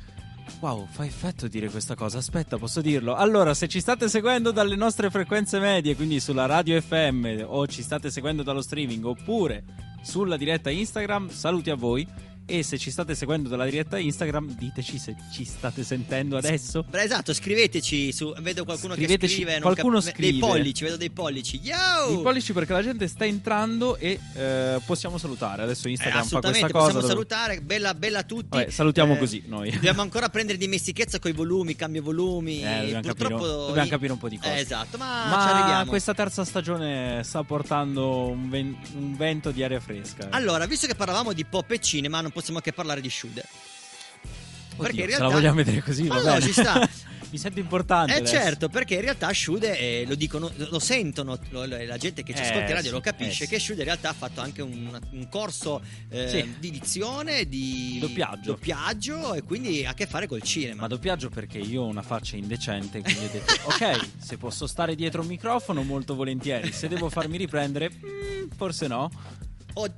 Wow, fa effetto dire questa cosa. Aspetta, posso dirlo. Allora, se ci state seguendo dalle nostre frequenze medie, quindi sulla radio FM, o ci state seguendo dallo streaming, oppure sulla diretta Instagram, saluti a voi. E se ci state seguendo dalla diretta Instagram, diteci se ci state sentendo adesso. Esatto, scriveteci su. Vedo qualcuno Scriveteci- che scrive. non qualcuno cap- scrive. Dei pollici, vedo dei pollici. Yo! I pollici perché la gente sta entrando e eh, possiamo salutare. Adesso Eh, Instagram fa assolutamente, questa cosa. possiamo dove- salutare. Bella, bella a tutti. Vabbè, salutiamo Eh, così noi. Dobbiamo ancora prendere dimestichezza con i volumi, cambio volumi. Eh, dobbiamo, Purtroppo. capire, dobbiamo capire un po' di cose. Eh, esatto, ma, ci Ma arriviamo. questa terza stagione sta portando un, ven- un vento di aria fresca. Allora, visto che parlavamo di pop e cinema, non possiamo che parlare di Shude. Oddio, se la vogliamo vedere così, va Ma no, bene. ci sta. Mi sento importante. Eh adesso. certo, perché in realtà Shude eh, lo dicono, lo sentono, lo- lo- la gente che ci Eh, ascolta in radio sì, lo capisce eh, che Shude in realtà ha fatto anche un, un corso eh, Sì. di dizione, di Doppiaggio. doppiaggio e quindi ha a che fare col cinema. Ma doppiaggio perché io ho una faccia indecente, quindi ho detto, ok, se posso stare dietro un microfono molto volentieri, se devo farmi riprendere, mm, forse no. Oh,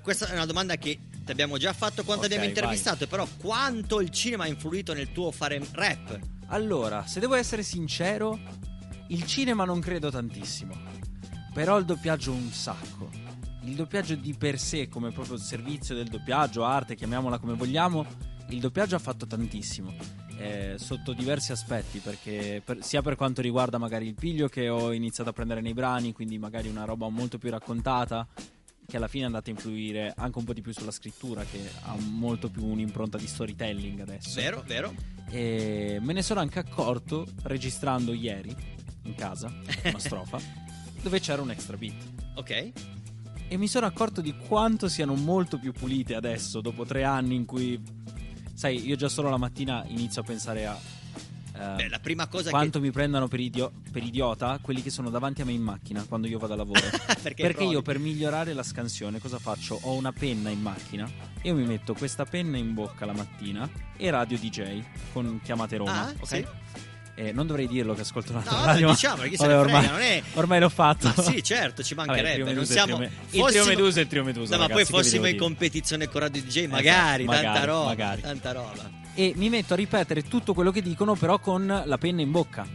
questa è una domanda che ti abbiamo già fatto quando Ok, abbiamo intervistato, però quanto il cinema ha influito nel tuo fare rap? Allora, se devo essere sincero, il cinema non credo tantissimo, però il doppiaggio un sacco. Il doppiaggio di per sé, come proprio servizio del doppiaggio, arte, chiamiamola come vogliamo, il doppiaggio ha fatto tantissimo. eh, sotto diversi aspetti, perché per- sia per quanto riguarda magari il piglio che ho iniziato a prendere nei brani, quindi magari una roba molto più raccontata, che alla fine è andata a influire anche un po' di più sulla scrittura, che ha molto più un'impronta di storytelling adesso. Vero, vero? E me ne sono anche accorto registrando ieri in casa una strofa dove c'era un extra beat. Ok. E mi sono accorto di quanto siano molto più pulite adesso, dopo tre anni in cui, sai, io già solo la mattina inizio a pensare a eh, Beh, la prima cosa quanto mi prendano per, idio- per idiota quelli che sono davanti a me in macchina quando io vado a lavoro. Perché Perché io per migliorare la scansione cosa faccio? Ho una penna in macchina, io mi metto questa penna in bocca la mattina e radio DJ con chiamate Roma, Ah, ok? sì. Eh, non dovrei dirlo che ascolto un'altra No, radio. ma- diciamo, perché se Vabbè, ormai, è- ormai l'ho fatto. Ma sì, certo, ci Vabbè, mancherebbe. il trio siamo... il trio Medusa e il trio Medusa, No, ma ragazzi, poi che vi fossimo in competizione con Radio DJ, Esatto, magari, tanta magari, roba. magari. Tanta roba. E mi metto a ripetere tutto quello che dicono, però con la penna in bocca.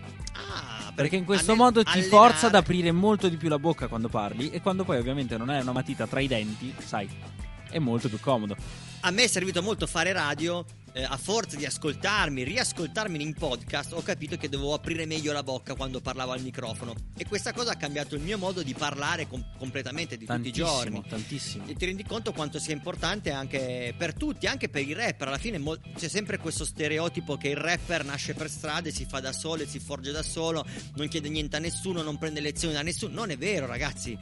Perché in questo alle- modo ti allenare- forza ad aprire molto di più la bocca quando parli. E quando poi, ovviamente, non hai una matita tra i denti, sai, è molto più comodo. A me è servito molto fare radio. Eh, a forza di ascoltarmi, riascoltarmi in podcast, ho capito che dovevo aprire meglio la bocca quando parlavo al microfono. E questa cosa ha cambiato il mio modo di parlare com- completamente di tutti i Tantissimo, giorni. tantissimo. E ti rendi conto quanto sia importante anche per tutti, anche per i rapper. Alla fine mol- c'è sempre questo stereotipo che il rapper nasce per strade, si fa da solo, e si forge da solo, non chiede niente a nessuno, non prende lezioni da nessuno. Non è vero, ragazzi.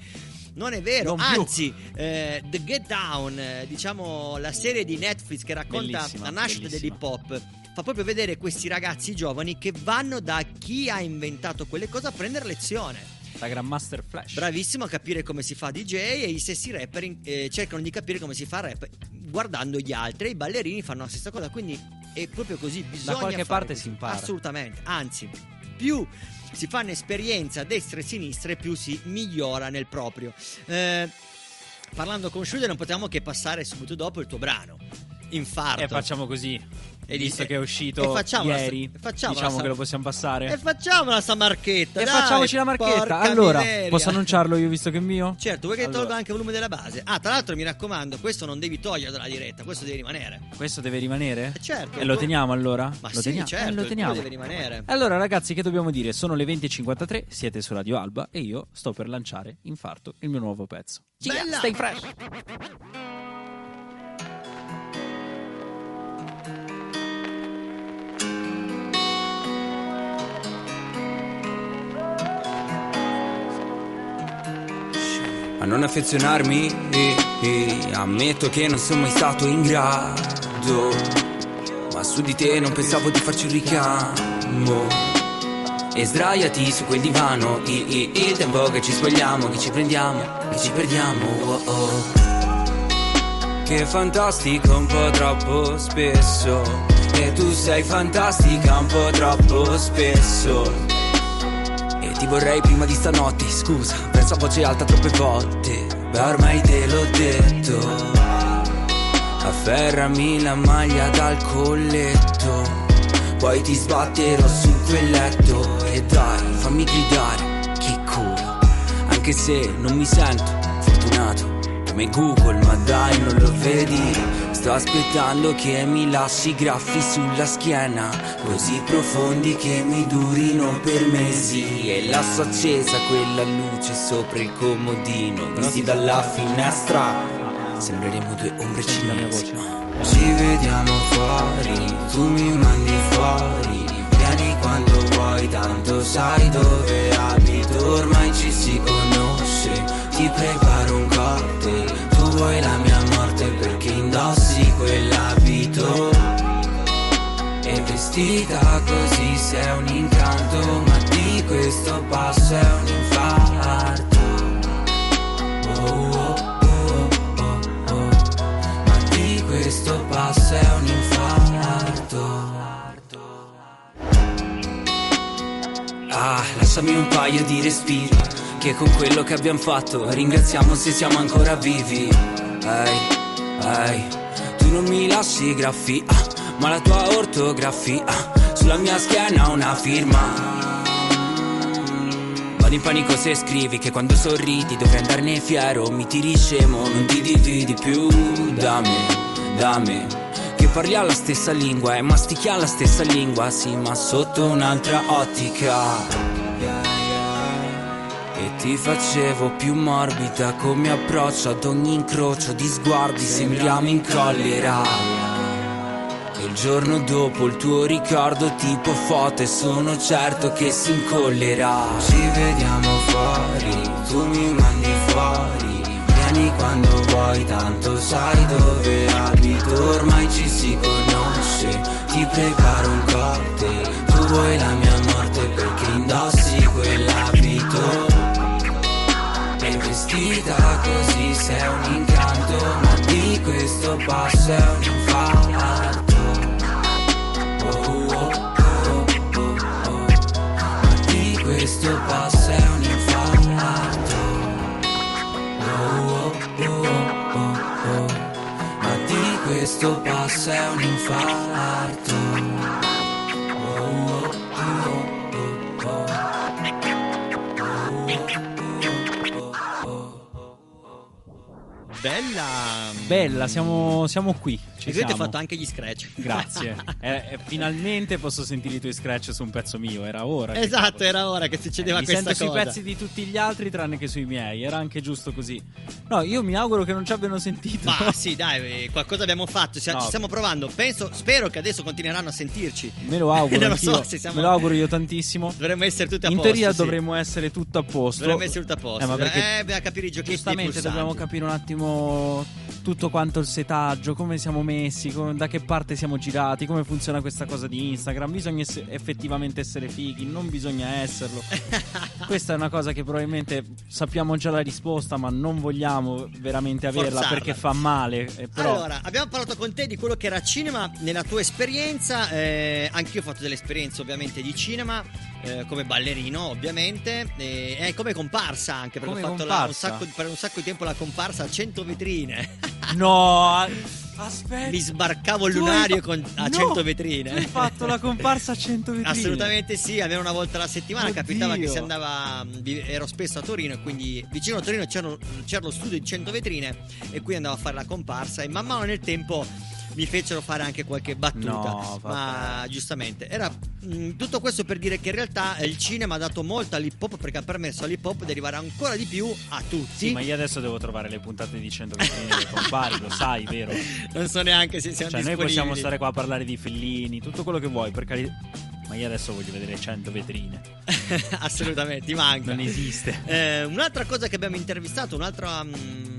Non è vero, Non anzi, eh, The Get Down, eh, diciamo la serie di Netflix che racconta Bellissima, la nascita dell'hip hop, fa proprio vedere questi ragazzi giovani che vanno da chi ha inventato quelle cose a prendere lezione. Da Grandmaster Flash. Bravissimo a capire come si fa DJ e i stessi rapper eh, cercano di capire come si fa rap guardando gli altri. I ballerini fanno la stessa cosa, quindi è proprio così. Bisogna qualche fare parte così. si impara. Assolutamente. Anzi, più si fanno esperienza destra e sinistra, più si migliora nel proprio. Eh, parlando con Schuller, non potevamo che passare subito dopo il tuo brano. Infarto. E facciamo così. E visto che è uscito e ieri, e la diciamo sa- che lo possiamo passare. E facciamo la sta marchetta. E dai, facciamoci la marchetta. Allora, miseria. posso annunciarlo io visto che è mio? Certo, vuoi che Allora. tolga anche il volume della base? Ah, tra l'altro mi raccomando, questo non devi togliere dalla diretta, questo deve rimanere. Questo deve rimanere? certo. E lo teniamo allora? Ma lo sì, teniamo? certo, Eh, il lo tuo teniamo. deve rimanere. Allora ragazzi, che dobbiamo dire? Sono le 20.53, siete su Radio Alba e io sto per lanciare Infarto, il mio nuovo pezzo. Bella! Stay fresh! Non affezionarmi eh, eh, ammetto che non sono mai stato in grado. Ma su di te non pensavo di farci un ricamo e sdraiati su quel divano i, il tempo che ci spogliamo che ci prendiamo che ci perdiamo. Oh, oh. che fantastico un po' troppo spesso. E tu sei fantastica un po' troppo spesso ti vorrei prima di stanotte, scusa, penso a voce alta troppe volte. Beh, ormai te l'ho detto. Afferrami la maglia dal colletto. Poi ti sbatterò su quel letto. E dai, fammi gridare, che culo. Anche se non mi sento fortunato come Google, ma dai, non lo vedi. Sto aspettando che mi lasci graffi sulla schiena, così profondi che mi durino per mesi. E lascio accesa quella luce sopra il comodino, visti dalla finestra. Sembreremo due ombre cinesi. Ci vediamo fuori, tu mi mandi fuori. Vieni quando vuoi, tanto sai dove vestita così sei un incanto, ma di questo passo è un infarto. Oh, oh, oh, oh, oh. Ma di questo passo è un infarto. Ah, lasciami un paio di respiri. Che con quello che abbiamo fatto ringraziamo se siamo ancora vivi. Ehi, ehi, tu non mi lasci graffi, ah, ma la tua ortografia sulla mia schiena una firma. Vado in panico se scrivi che quando sorridi dovrei andarne fiero, mi tiri scemo, non ti dividi più da me, da me. Che parliamo la stessa lingua e mastichiamo la stessa lingua, sì, ma sotto un'altra ottica. E ti facevo più morbida come approccio ad ogni incrocio di sguardi, sembriamo in collera. Il giorno dopo il tuo ricordo tipo foto e sono certo che si incollerà. Ci vediamo fuori, tu mi mandi fuori. Vieni quando vuoi, tanto sai dove abito. Ormai ci si conosce, ti preparo un cocktail. Tu vuoi la mia morte perché indossi quell'abito. E vestita così sei un incanto, ma di questo passo è un infarto. Questo passo è un infarto. Oh, oh. Bella. Bella, siamo, siamo qui. Ci e tu hai siamo. fatto anche gli scratch. Grazie. Eh, eh, finalmente posso sentire i tuoi scratch su un pezzo mio. Era ora. esatto, era ora che succedeva mi questa sento cosa. sui pezzi di tutti gli altri tranne che sui miei. Era anche giusto così. No, io mi auguro che non ci abbiano sentito. Ma sì, dai, eh, qualcosa abbiamo fatto, ci, No. ci stiamo provando. Penso, spero che adesso continueranno a sentirci. Me lo auguro. Non lo anch'io. so siamo- Me lo auguro io tantissimo. Dovremmo essere tutti a In posto. teoria sì. dovremmo essere tutto a posto. Dovremmo essere tutto a posto. Eh, ma perché Eh, bisogna capire i giochetti Giustamente dobbiamo capire un attimo tutto quanto il setaggio, come siamo messi, come- da che parte siamo girati, come funziona questa cosa di Instagram. Bisogna ess- effettivamente essere fighi, non bisogna esserlo. Questa è una cosa che probabilmente sappiamo già la risposta, ma non vogliamo veramente averla Forzarla. perché fa male. eh, Però Allora, abbiamo parlato con te di quello che era cinema nella tua esperienza. Eh, anch'io ho fatto delle esperienze, ovviamente, di cinema. eh, come ballerino, ovviamente. E e come comparsa anche. Perché Come ho fatto la- un sacco, per un sacco di tempo la comparsa a 100 vetrine. no, aspetta. Mi sbarcavo il lunario con- a No, 100 vetrine. hai fatto la comparsa a 100 vetrine. Assolutamente sì, almeno una volta alla settimana Oddio. capitava che si andava, vi- ero spesso a Torino e quindi vicino a Torino c'era, c'era lo studio di 100 vetrine e qui andavo a fare la comparsa e man mano nel tempo mi fecero fare anche qualche battuta, No, ma giustamente era mh, tutto questo per dire che in realtà eh, il cinema ha dato molto all'hip hop perché ha permesso all'hip hop di arrivare ancora di più a tutti. Sì, ma io adesso devo trovare le puntate di 100 vetrine dei compari, lo sai, vero? Non so neanche se siamo Cioè, noi possiamo stare qua a parlare di Fellini, tutto quello che vuoi, per carità. Ma io adesso voglio vedere 100 vetrine. Assolutamente, ti manca. Non esiste. Eh, un'altra cosa che abbiamo intervistato, un'altra. mm,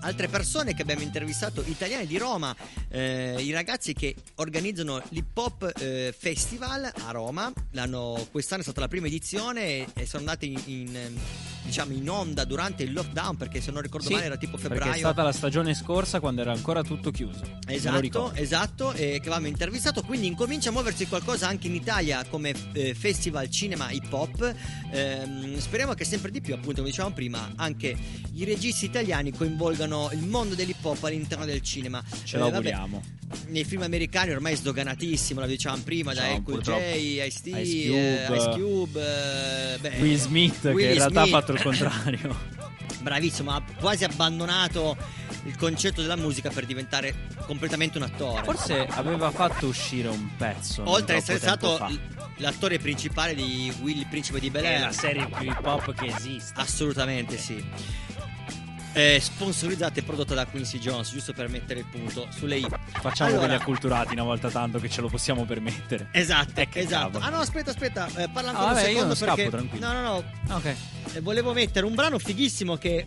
altre persone che abbiamo intervistato, italiani di Roma, eh, i ragazzi che organizzano l'Hip Hop eh, Festival a Roma. L'hanno- quest'anno è stata la prima edizione e, sono andati in, in, diciamo in onda durante il lockdown perché se non ricordo Sì, male era tipo febbraio. Perché è stata la stagione scorsa quando era ancora tutto chiuso. Esatto, esatto, e che avevamo intervistato, quindi incomincia a muoversi qualcosa anche in Italia come eh, festival cinema hip hop. Ehm, speriamo che sempre di più, appunto, come dicevamo prima, anche i registi italiani coinvolgano il mondo dell'hip hop all'interno del cinema. Ce Eh, lo vabbè, auguriamo. nei film americani ormai è sdoganatissimo, la dicevamo prima, da purtroppo. J, Ice eh, Cube. Ice Cube, eh, beh, Will Smith, che Will in realtà ha fatto il contrario. Bravissimo, ha quasi abbandonato il concetto della musica per diventare completamente un attore. Forse aveva fatto uscire un pezzo. Oltre ad troppo essere stato fa. l'attore principale di Will il principe di Bel È Air. la serie più hip hop che esiste. Assolutamente sì. Eh, sponsorizzata e prodotta da Quincy Jones, giusto per mettere il punto sulle i. Facciamo Allora- quelli acculturati una volta tanto che ce lo possiamo permettere. Esatto, Eh, esatto. cavolo. Ah no, aspetta, aspetta, eh, parla Ah, ancora vabbè, un io secondo non scappo, perché tranquillo. No, no, no. Ok. Eh, volevo mettere un brano fighissimo che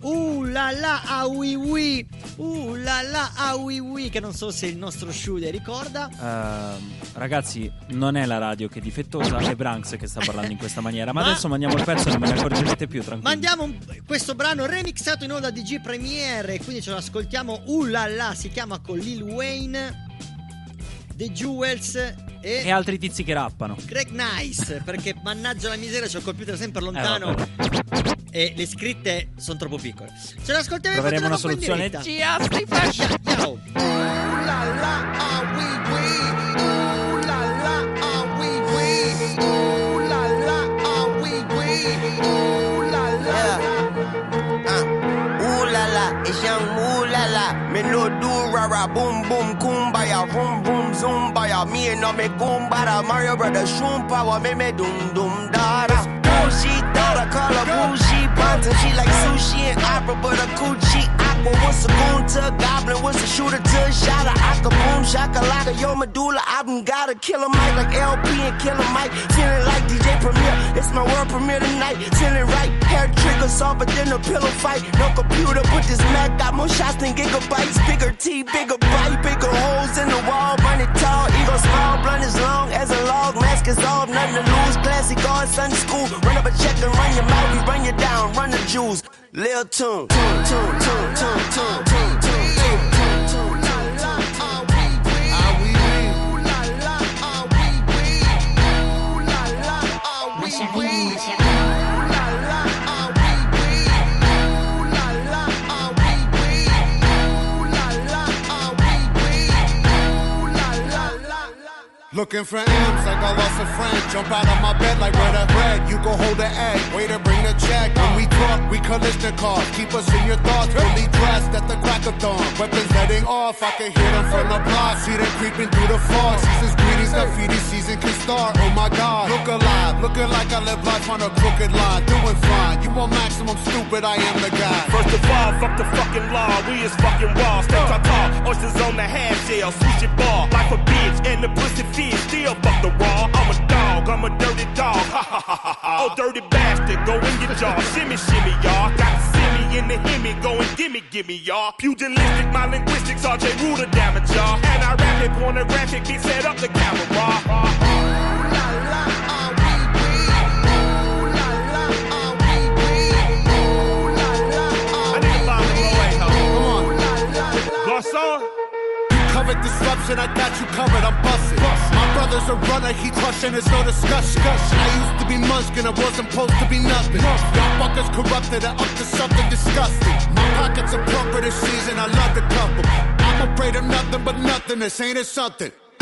Uh la la ah oui oui Uh la la ah oui oui Che non so se il nostro Shude ricorda Ehm, ragazzi, non è la radio che è difettosa, è Branks che sta parlando in questa maniera. Ma, Ma- adesso mandiamo il pezzo e non me ne accorgerete più, tranquillo. Mandiamo un- questo brano remixato in onda di G Premiere Quindi ce lo ascoltiamo Uh la la Si chiama con Lil Wayne The Jewels e, E altri tizi che rappano. Greg Nice Perché mannaggia la miseria C'ho il computer sempre lontano Eh, E le scritte sono troppo piccole. Ce le ascoltiamo e Troveremo una soluzione. stai. Ciao la, it's young ooh Lala, me no do rara, boom boom, kumbaya, vroom vroom, zumbaya. Me no me kumbara, Mario Brothers, shroom power, me me dum dum dara da. Bougie daughter, call her bougie bunting. She like sushi and opera, but a coochie aqua. What's a goon to a goblin? What's a shooter to shot a shotter? Aka boom shakalaka, yo medulla. album got a killer mic like LP and Killer Mike. Feeling like DJ Premier, it's my world premiere tonight. Feeling right, hair trigger softer than a pillow fight. No computer, but this Mac got more shots than gigabytes. Bigger T, bigger bite, bigger holes in the wall. It tall, ego small, blunt as long as a dog, mask is off, nothing to lose. Classic guard, Sunday school. Run up a check and run your mouth, we run you down, run the jewels. Lil Tune, tune, tune, tune, tune, tune, tune, tune. Looking for M's like I lost a friend. Jump out of my bed like where that bread. You go hold the egg. to bring the check. When we talk, we cars. Keep us in your thoughts. Fully dressed at the crack of dawn. Weapons heading off. I can hear them from the block. See them creeping through the fog. Season's greetings. Graffiti season can start. Oh my God. Look alive. Looking like I live life on a crooked line. Doing fine. You want maximum stupid? I am the guy. First of all, fuck the fucking law. We is fucking raw. Step ta ta. Oysters on the half shell. switch it ball. Like a bitch. And the pussy fish. Still fuck the raw. I'm a dog. I'm a dirty dog. Ha ha ha ha ha. Oh, dirty bastard. Go in your jaw. Shimmy, shimmy, y'all. Got in the Hemi going gimme, gimme, y'all. Pugilistic, my linguistics are J. Rule damage, y'all. And I rap it pornographic, be set up the camera. Ooh, la, got you covered, I'm busted. My brother's a runner, he crushing, it's no discussion. I used to be munchkin, I wasn't supposed to be nothing. Y'all fuckers corrupted, I up to something disgusting. My pockets are plumper this season, I love the couple. I'm afraid of nothing but nothingness, ain't it something?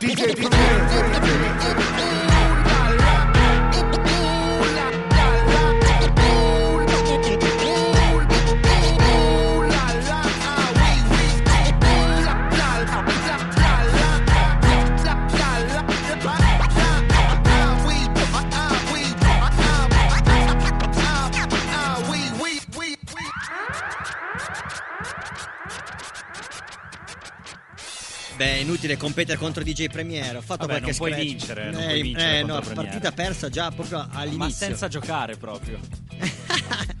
DJ, DJ. Beh, è inutile competere contro DJ Premier. Ho fatto Vabbè, qualche non puoi scratch. vincere, non Eh, puoi vincere eh, no, partita persa già proprio all'inizio. Ma senza giocare proprio.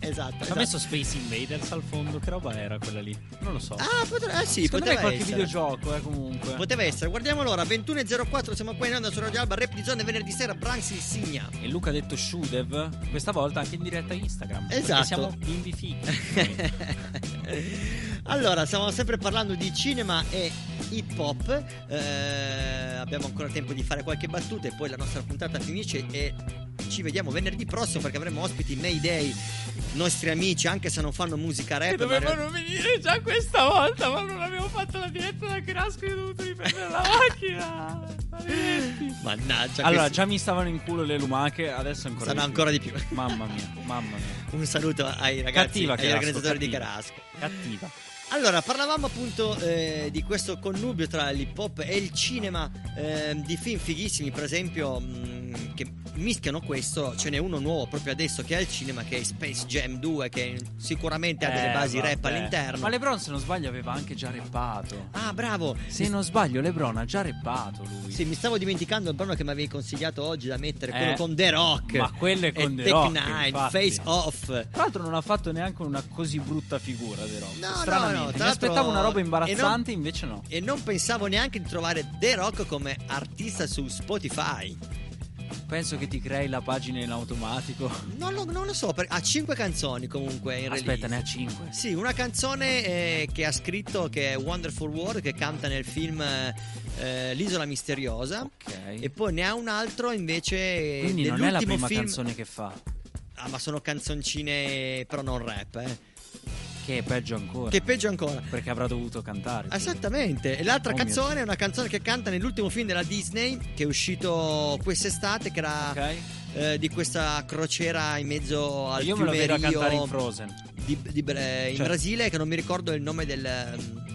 esatto. Ci ha esatto. messo Space Invaders al fondo, che roba era quella lì? Non lo so. Ah, potre- eh sì, Secondo poteva qualche essere. videogioco, eh, comunque. Poteva essere, guardiamo l'ora, 21.04, siamo qua in onda su Radio Alba, Rap di Zone, venerdì sera, Branks Insignia. E Luca ha detto Shudev, questa volta anche in diretta Instagram. Esatto. siamo bimbi fighi. Allora, stiamo sempre parlando di cinema e hip hop. Eh, abbiamo ancora tempo di fare qualche battuta e poi la nostra puntata finisce e ci vediamo venerdì prossimo perché avremo ospiti Mayday, nostri amici, anche se non fanno musica rap. ma- venire già questa volta, ma non abbiamo fatto la diretta da Crasco e ho dovuto riprendere la macchina. Mannaggia, Allora, questi- già mi stavano in culo le lumache, adesso ancora di più. ancora di più. Mamma mia, mamma mia. Un saluto ai ragazzi, Cattiva agli Carrasco, organizzatori di cattiva. Carasco. Cattiva. Allora, parlavamo appunto eh, di questo connubio tra l'hip hop e il cinema, ehm, di film fighissimi, per esempio, mh, che mischiano questo. Ce n'è uno nuovo proprio adesso che è al cinema, che è Space Jam 2, che sicuramente ha delle Eh, basi rap vabbè. all'interno. Ma LeBron, se non sbaglio, aveva anche già rappato. Ah, bravo! Se non sbaglio, LeBron ha già rappato lui. Sì, mi stavo dimenticando il brano che mi avevi consigliato oggi da mettere, quello Eh, con The Rock. ma quello è con The Tech Rock, Nine, infatti. Face Off. Tra l'altro non ha fatto neanche una così brutta figura The Rock. No, no, Stranamente. no, Mi tra l'altro- aspettavo una roba imbarazzante, non- invece no. E non pensavo neanche di trovare The Rock come artista su Spotify. Penso che ti crei la pagina in automatico. Non lo, non lo so, per- ha cinque canzoni comunque in Aspetta, release. ne ha cinque. Sì, una canzone eh, che ha scritto che è Wonderful World, che canta nel film eh, L'isola misteriosa. E poi ne ha un altro invece Quindi non è la prima film. canzone che fa. Ah, ma sono canzoncine però non rap, eh. Che è peggio ancora. Che peggio ancora. Perché avrà dovuto cantare. Esattamente, e l'altra Oh canzone è una canzone che canta nell'ultimo film della Disney che è uscito quest'estate, che era eh, di questa crociera in mezzo al Io me lo fiume vedo a Rio cantare in Frozen. di- di- eh, in Cioè- Brasile, che non mi ricordo il nome del, ehm,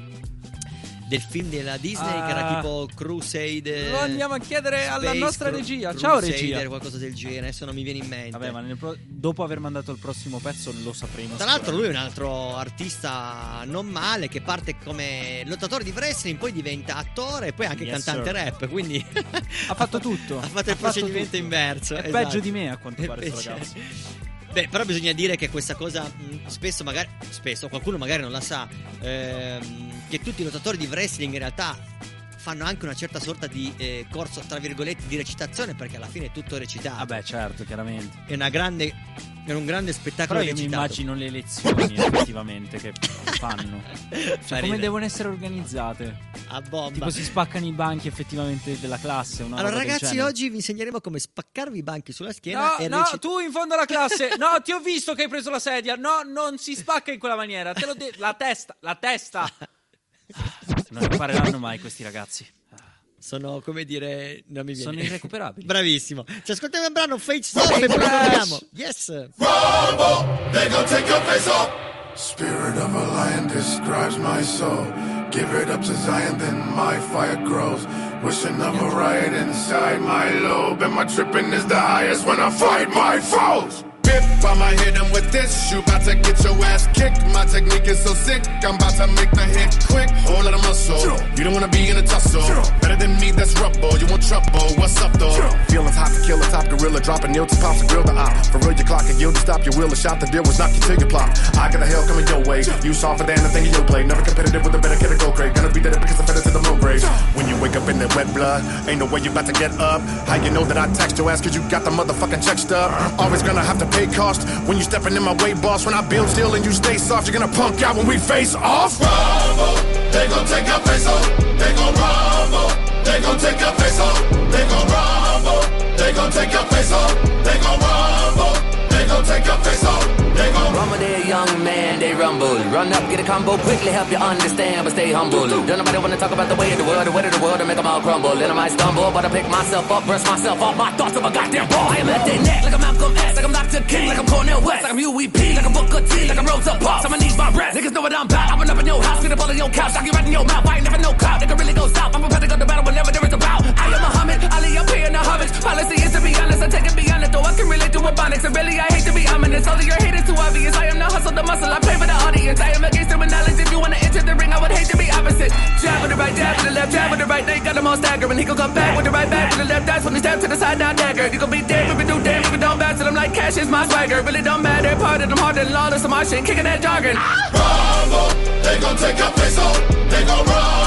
del film della Disney, che era Ah. tipo Crusade. Lo andiamo a chiedere alla Space nostra Cru- regia. Ciao, Crusader, regia. qualcosa del genere, adesso non mi viene in mente. Vabbè, ma pro- dopo aver mandato il prossimo pezzo lo sapremo. Tra l'altro lui è un altro artista non male che parte come lottatore di wrestling, poi diventa attore e poi anche Yes, cantante sir. rap, quindi Ha fatto tutto. ha fatto il procedimento tutto. inverso. È esatto. peggio di me a quanto È pare sto peggio. ragazzo. Beh, però bisogna dire che questa cosa mh, spesso magari spesso qualcuno magari non la sa ehm, che tutti i lottatori di wrestling in realtà fanno anche una certa sorta di eh, corso tra virgolette di recitazione perché alla fine è tutto recitato. Vabbè, certo, chiaramente. È una grande è un grande spettacolo Però io mi recitato. immagino le lezioni effettivamente che fanno. Cioè, Fa come devono essere organizzate? A bomba. Tipo si spaccano i banchi effettivamente della classe. Allora, ragazzi, oggi vi insegneremo come spaccarvi i banchi sulla schiena No, e no, recit- tu in fondo alla classe. No, ti ho visto che hai preso la sedia. No, non si spacca in quella maniera. Te l'ho detto. La testa, la testa. Non impareranno mai questi ragazzi. Sono, come dire, non mi viene. Sono irrecuperabili. Bravissimo. Ci ascoltiamo il brano Face Off e poi torniamo. Yes. They gon' take your face off. Spirit of a lion describes my soul. Give it up to Zion, then my fire grows. Wishing of a riot inside my lobe, and my tripping is the highest when I fight my foes. Whip, I'ma hit him with this. You about to get your ass kicked. My technique is so sick, I'm about to make the hit quick. Whole lot of muscle. You don't wanna be in a tussle. Better than me, that's rubble. You want trouble? What's up though? Feelings hot to kill a top gorilla, dropping nil to pops and grill the op. For real, your clock and yield to stop your will. A shot the deal was knock you till you plop. I got the hell coming your way. You softer than the thing you play. Never competitive with a better kid to go great. Gonna be dead because I'm better to the low grade. When you wake up in that wet blood, ain't no way you about to get up. How you know that I text your ass cause you got the motherfucking check stub? Uh-huh. Always gonna have to pay cost when you stepping in my way, boss. When I build still and you stay soft, you're gonna punk out when we face off. Rumble, they gon' take your face off. They gon' rumble, they gon' take your face off. They gon' rumble, they gon' take your face off. They gon' rumble, they gon' take your face off. They Rumble there, young man, they rumble. Run up, get a combo, quickly help you understand, but stay humble. Don't nobody wanna talk about the way of the world, the way of the world, and make them all crumble. Then I might stumble, but I pick myself up, brush myself off my thoughts of a goddamn ball. I am at their neck, like I'm Malcolm X, like I'm Dr. King, like I'm Cornel West, like I'm UEP, like I'm Booker T, like I'm Rosa Parks. I'ma need my rest. Niggas know what I'm about. I run up in your house, get up all in your couch, knock you right in your mouth. I ain't never no clout, nigga really go south. I'm prepared to go to battle whenever there is a bout. The homage. Policy is to be honest, I take it beyond it, though I can relate to ebonics. And really, I hate to be ominous, all of your hate is too obvious. I am the hustle, the muscle, I play for the audience. I am against human knowledge. If you wanna enter the ring, I would hate to be opposite. Jab with the right, jab with the left, jab with the right. They got them all staggering. He gon' come back with the right back with the left. That's when he stab to the side, now dagger. You gon' be dead if you do damn if you don't bounce. And I'm like, cash is my swagger. Really don't matter. Part of them harder than lawless. I'm shit, kicking that jargon. rumble, they gon' take your face off. Oh. They gon' rumble,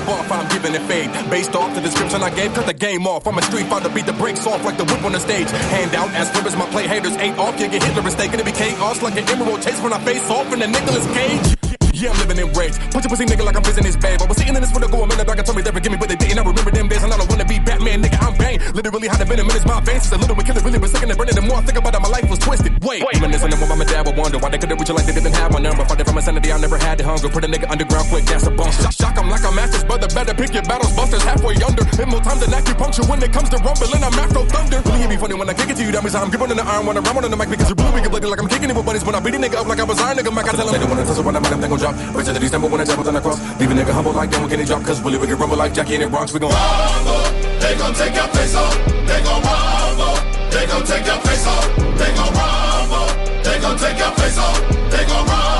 Off, I'm giving it fade. Based off the description I gave, cut the game off. I'm a street fighter, beat the brakes off like the whip on the stage. Hand out as rivers, my play haters ain't off. You get Hitler mistaken to be chaos like an emerald taste when I face off in the Nicolas Cage. Yeah, I'm living in rage. Punch a pussy nigga like I'm visiting his babe. I was sitting in this the go a minute. I told me they forgive me, but they didn't. I remember them days, and I don't wanna be Batman, nigga. I'm Bane. Literally had a venom in his my veins. It's a little bit killer, really been sick and burning. The more I think about it, my life was twisted. Wait, reminiscing of what my dad would wonder why they couldn't reach it like they didn't have my number. Fighting from insanity, I never had the hunger. Put a nigga underground quick, that's a bump. Shock, shock 'em like a master's brother. Better pick your battles, busters halfway under. Hit more time than acupuncture when it comes to rumbling. I'm Afro Thunder. Really, it be funny when I kick it to you. That means I'm gripping on the iron when I run on the mic because you're really bloody like I'm kicking it with buddies. When I beat a nigga up like I was iron, nigga, Mac, I tell him they don't wanna tussle when I'm at them, they gon' drop. Bitch, that he stumble when I jump on the cross. Leave a nigga humble like them, can he drop? Cause Willie, we can rumble like Jackie in the Bronx. We gon' rumble, they gon' take your face off. They gon' rumble, they gon' take your face off. They gon' rumble, they gon' take your face off. They gon' rumble,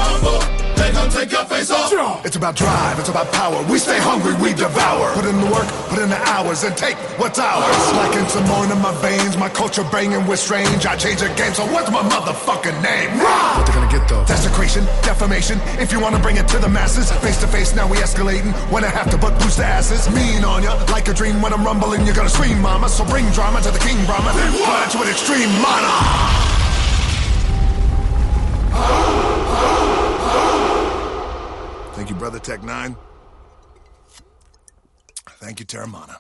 gon' take your face off. It's about drive, it's about power. We stay hungry, we devour. Put in the work, put in the hours, and take what's ours. Like in Simone in my veins, my culture banging with strange. I change the game, so what's my motherfucking name? What they gonna get though? Desecration, defamation. If you wanna bring it to the masses, face to face, now we escalating. When I have to butt boost the asses, mean on ya. Like a dream when I'm rumbling, you're gonna scream, mama. So bring drama to the king, Brahma. Fly to an extreme mana. Ah! Thank you, Brother Tech 9. Thank you, Terramana.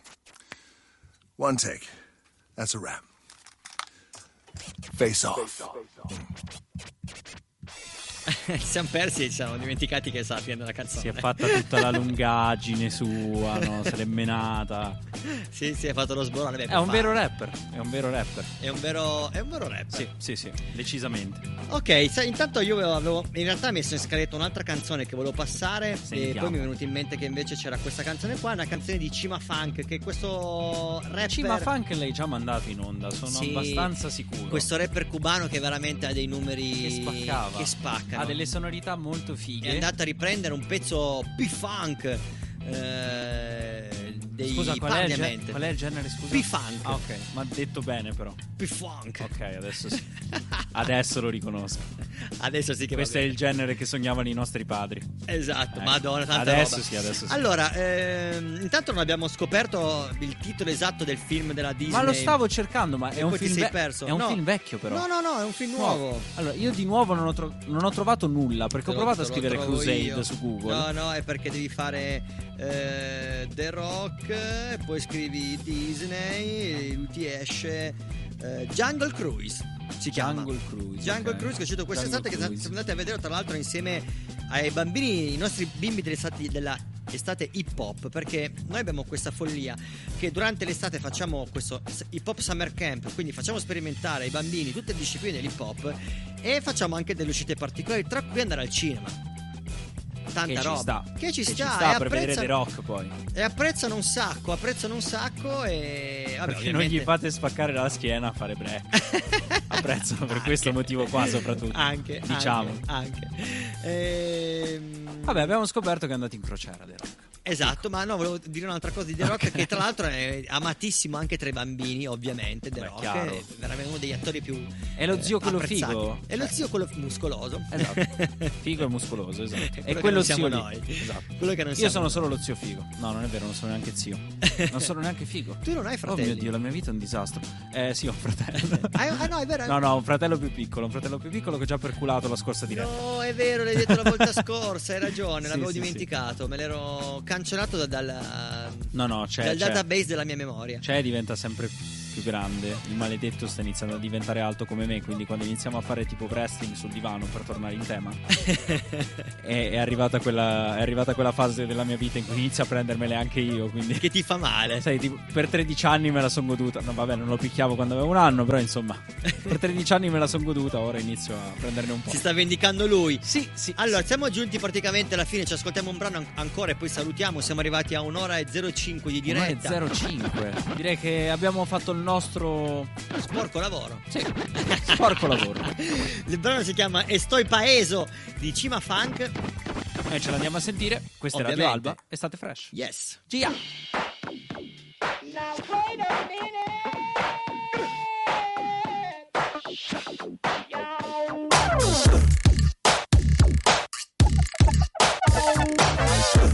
One take. That's a wrap. Face off. siamo persi e ci siamo dimenticati che sa la fine della canzone. Si è fatta tutta la lungaggine sua, no? Se l'è menata. sì, sì, ha fatto lo sborone. Beh, È un fare. vero rapper. È un vero rapper. È un vero, è un vero rapper. Sì, sì, sì, decisamente. Ok, sai, intanto io avevo, in realtà messo in scaletta un'altra canzone che volevo passare Sentiamo. e poi mi è venuto in mente che invece c'era questa canzone qua, una canzone di Cima Funk, che questo rapper... Cima Funk l'hai già mandato in onda, sono Sì, abbastanza sicuro. Questo rapper cubano che veramente ha dei numeri che spaccava. che spaccano. Ha delle sonorità molto fighe. È andato a riprendere un pezzo P-Funk eh, dei Scusa, qual è, il gen- qual è il genere? Scusa? P-Funk. Ah, ok, ma detto bene però. P-Funk. Ok, adesso sì. adesso lo riconosco. Adesso sì che Questo è il genere che sognavano i nostri padri. Esatto, Ecco. madonna, tanta Adesso roba. sì, adesso sì. Allora, ehm, intanto non abbiamo scoperto il titolo esatto del film della Disney. Ma lo stavo cercando, ma è un, film, ve- è un No. film vecchio però. No, no, no, è un film nuovo. Allora, io di nuovo non ho, tro- non ho trovato nulla perché ho Te lo- provato a scrivere Crusade io. su Google. No, no, è perché devi fare eh, The Rock, e poi scrivi Disney, e ti esce eh, Jungle Cruise. Si chiama Jungle Cruise. Jungle ok. Cruise che è uscito quest'estate Jungle che se andate a vedere tra l'altro insieme ai bambini, i nostri bimbi dell'estate, della estate hip hop perché noi abbiamo questa follia che durante l'estate facciamo questo hip hop summer camp quindi facciamo sperimentare ai bambini tutte le discipline dell'hip hop e facciamo anche delle uscite particolari tra cui andare al cinema tanta Che ci roba. sta. Che ci Che ci sta, sta e per vedere The Rock poi. E apprezzano un sacco, apprezzano un sacco e vabbè, Perché non gli ovviamente- fate spaccare la schiena a fare break. Apprezzano per questo motivo qua soprattutto. Anche, Diciamo. anche, anche. Ehm, Vabbè, abbiamo scoperto che è andato in crociera The Rock. Esatto, ma no, volevo dire un'altra cosa di The Rock che tra l'altro è amatissimo anche tra i bambini, ovviamente. The Beh, Rock chiaro. è veramente uno degli attori più È lo zio quello apprezzati. figo? È lo zio quello muscoloso. Esatto. Figo e muscoloso, esatto. Quello E che quello non siamo zio noi. Esatto. Quello che non Io sono noi. solo lo zio figo. No, non è vero, non sono neanche zio. Non sono neanche figo. Tu non hai fratelli? Oh mio dio, la mia vita è un disastro. Eh sì, ho un fratello. Ah, ah, no, è vero. No, no, un fratello più piccolo, un fratello più piccolo che ho già perculato la scorsa diretta. No, è vero, l'hai detto la volta scorsa, hai ragione, Sì, l'avevo sì, sì. dimenticato, me l'ero cancellato da- dal, No, no, c'è, dal c'è. database della mia memoria. C'è e diventa sempre più grande. Il maledetto sta iniziando a diventare alto come me. Quindi, quando iniziamo a fare tipo wrestling sul divano per tornare in tema, è, è arrivata quella, è arrivata quella fase della mia vita in cui inizio a prendermele anche io. Quindi, che ti fa male. Sai, tipo, per 13 anni me la sono goduta. No, vabbè, non lo picchiavo quando avevo un anno, però insomma, per 13 anni me la sono goduta. Ora inizio a prenderne un po'. Si sta vendicando lui. Sì, sì. Allora, siamo giunti praticamente alla fine, ci ascoltiamo un brano an- ancora e poi salutiamo. Siamo arrivati a un'ora e 05 di diretta. 1,05. Direi che abbiamo fatto il nostro Sporco lavoro. Sì, sporco lavoro. Il brano si chiama Estoy Paeso di Cima Funk. E ce l'andiamo a sentire. Questa è Radio Ovviamente. Alba. Estate fresh. Yes. Gia. Now wait a Ah,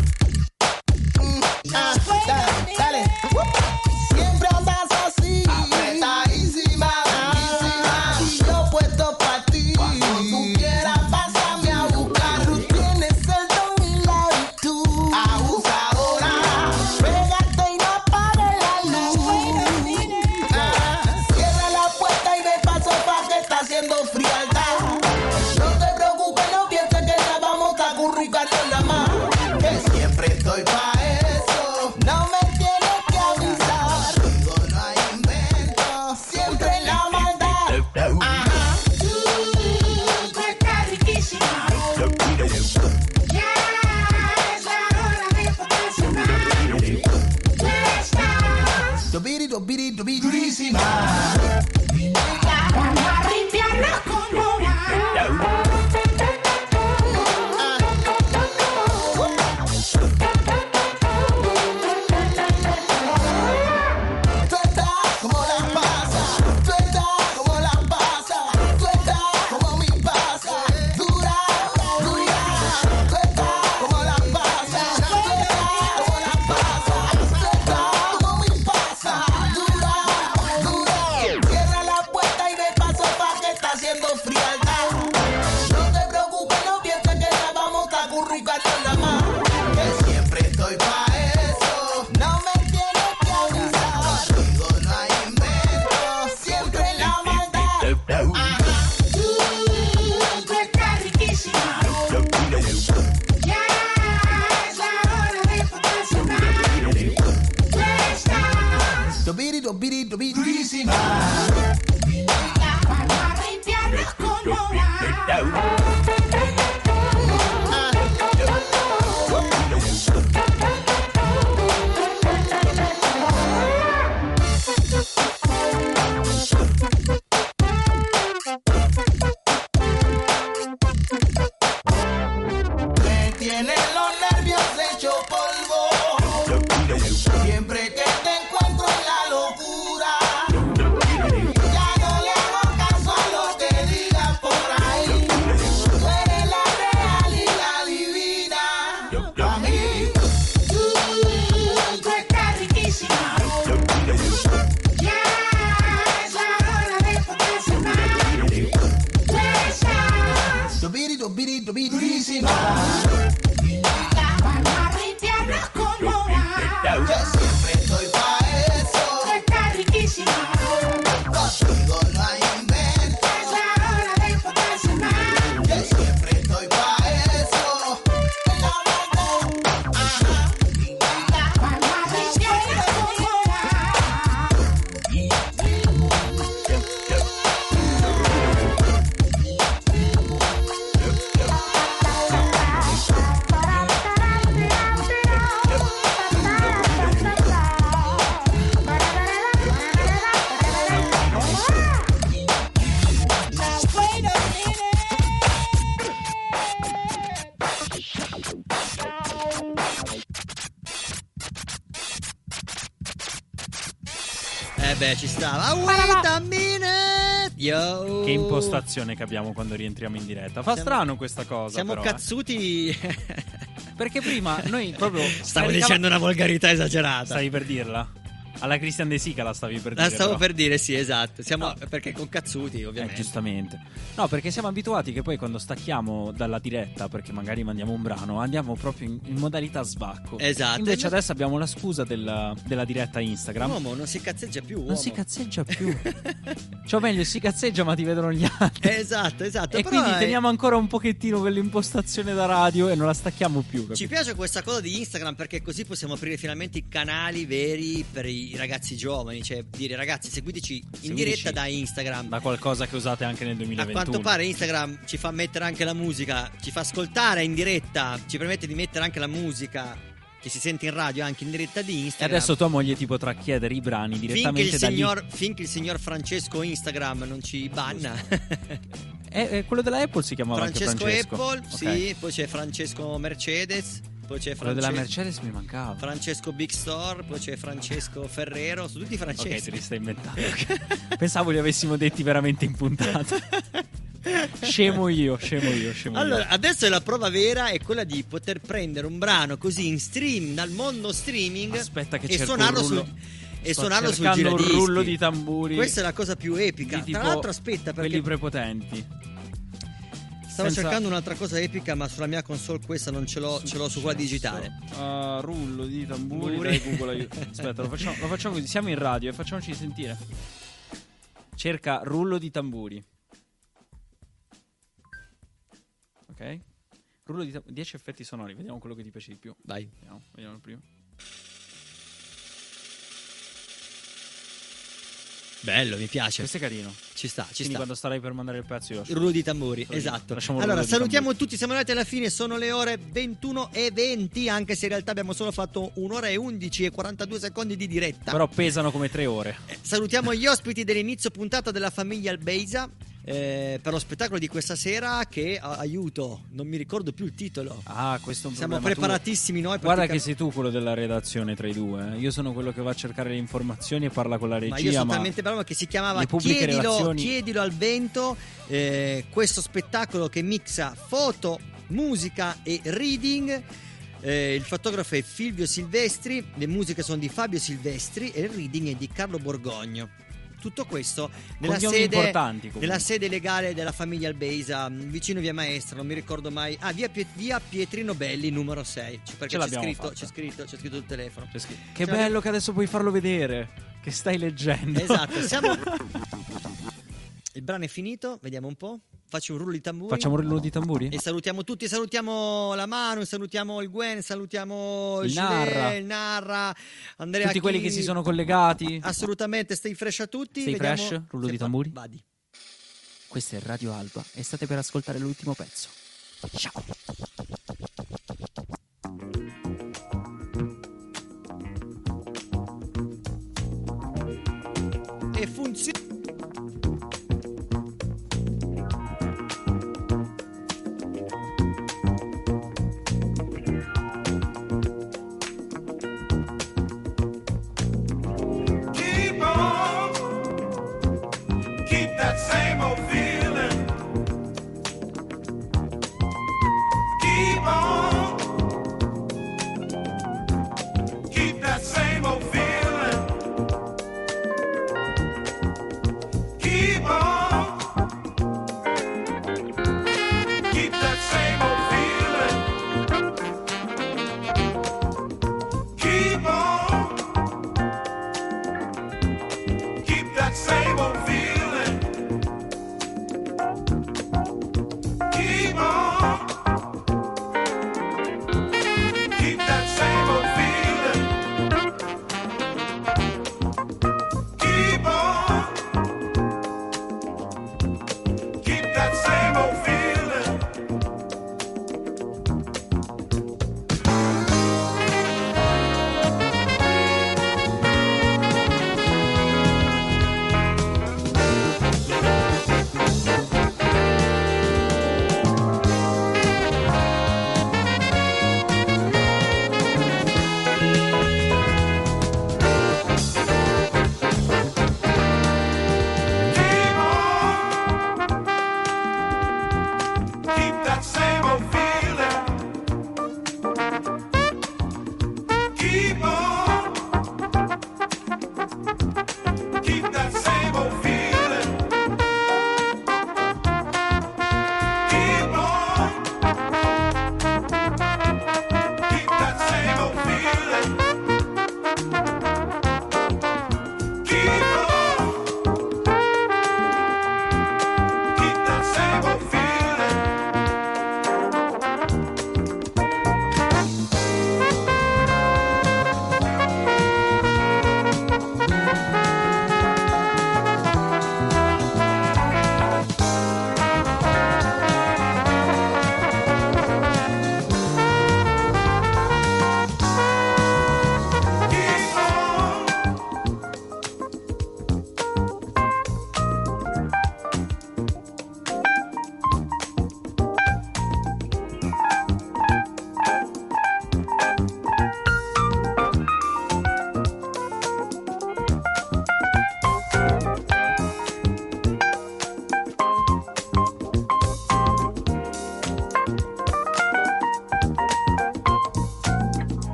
Che impostazione che abbiamo quando rientriamo in diretta. Fa Siamo- strano questa cosa. Siamo però, eh. cazzuti. Perché prima noi proprio. Stavo dicendo una volgarità esagerata. Stavi per dirla? Alla Christian De Sica la stavi per dire. La stavo però. per dire, sì, esatto. Siamo perché con cazzuti, Eh, ovviamente. giustamente. No, perché siamo abituati che poi quando stacchiamo dalla diretta, perché magari mandiamo un brano, andiamo proprio in, in modalità svacco. Esatto. Invece no- adesso abbiamo la scusa della, della diretta Instagram. Uomo non si cazzeggia più. Non uomo. si cazzeggia più. cioè, meglio, si cazzeggia, ma ti vedono gli altri. Esatto, esatto. E quindi è- teniamo ancora un pochettino quell'impostazione da radio e non la stacchiamo più. capito? Ci piace questa cosa di Instagram perché così possiamo aprire finalmente i canali veri per i ragazzi giovani. Cioè, dire ragazzi, seguiteci in Seguiteci diretta da Instagram. Da qualcosa che usate anche nel A 2021. quanto pare Instagram ci fa mettere anche la musica, ci fa ascoltare in diretta, ci permette di mettere anche la musica che si sente in radio anche in diretta di E Instagram. adesso tua moglie ti potrà chiedere i brani finché direttamente lì. signor, finché il signor Francesco Instagram non ci banna. Eh, eh, quello della Apple si chiamava Francesco, Francesco Apple, Ok. sì, poi c'è Francesco Mercedes, poi c'è Francesco della Mercedes mi mancava. Francesco Big Store, poi c'è Francesco Ferrero, sono tutti Ok, francesi. te li stai inventando. Pensavo li avessimo detti veramente in puntata. scemo io, scemo io, scemo Allora, io. adesso la prova vera è quella di poter prendere un brano così in stream dal mondo streaming Aspetta che e suonarlo sul e Sto suonarlo sul cercando un giradischi. rullo di tamburi. Questa è la cosa più epica. Tra l'altro, aspetta, perché quelli prepotenti. Stavo senza- cercando un'altra cosa epica, ma sulla mia console questa non ce l'ho, ce l'ho su quella digitale. Uh, rullo di tamburi, dai Google aiuto. Aspetta, lo facciamo, lo facciamo così. Siamo in radio e facciamoci sentire. Cerca rullo di tamburi. Ok? Rullo di tamburi. 10 effetti sonori, vediamo quello che ti piace di più. Vai. Vediamo, vediamo il primo. Bello, mi piace. Questo è carino. Ci sta, ci Quindi sta. quando starai per mandare il pezzo io Il rullo di tamburi, esatto. Lasciamo il Allora, salutiamo tutti, siamo arrivati alla fine, sono le ore 21 e 20, anche se in realtà abbiamo solo fatto un'ora e 11 e 42 secondi di diretta. Però pesano come tre ore. Salutiamo gli ospiti dell'inizio puntata della famiglia Albeisa eh, per lo spettacolo di questa sera che, a- aiuto, non mi ricordo più il titolo. Ah, questo è un Siamo problema preparatissimi noi. Guarda che sei tu quello della redazione tra i due. eh. Io sono quello che va a cercare le informazioni e parla con la regia. Ma io sono ma talmente bravo che si chiamava Chiedilo, relazioni- Chiedilo al vento, eh, questo spettacolo che mixa foto, musica e reading. Eh, il fotografo è Silvio Silvestri, le musiche sono di Fabio Silvestri e il reading è di Carlo Borgogno. Tutto questo nella sede, nella sede legale della famiglia Albeisa, mh, vicino via Maestra, non mi ricordo mai. Ah, via, via Pietrino Belli, numero 6. Cioè, perché c'è scritto, c'è scritto, c'è scritto il telefono. Che Ce bello che adesso puoi farlo vedere. Che stai leggendo. Esatto, siamo. Il brano è finito, vediamo un po'. Faccio un rullo di tamburi. Facciamo un rullo di tamburi? E salutiamo tutti, salutiamo la Manu, salutiamo il Gwen, salutiamo il Il Narra. il Narra, Andrea Tutti quelli Chi. che si sono collegati. Assolutamente, stay fresh a tutti. Stay vediamo fresh, rullo se di tamburi. Vadi. Questa è Radio Alba e state per ascoltare l'ultimo pezzo. Ciao. E funziona.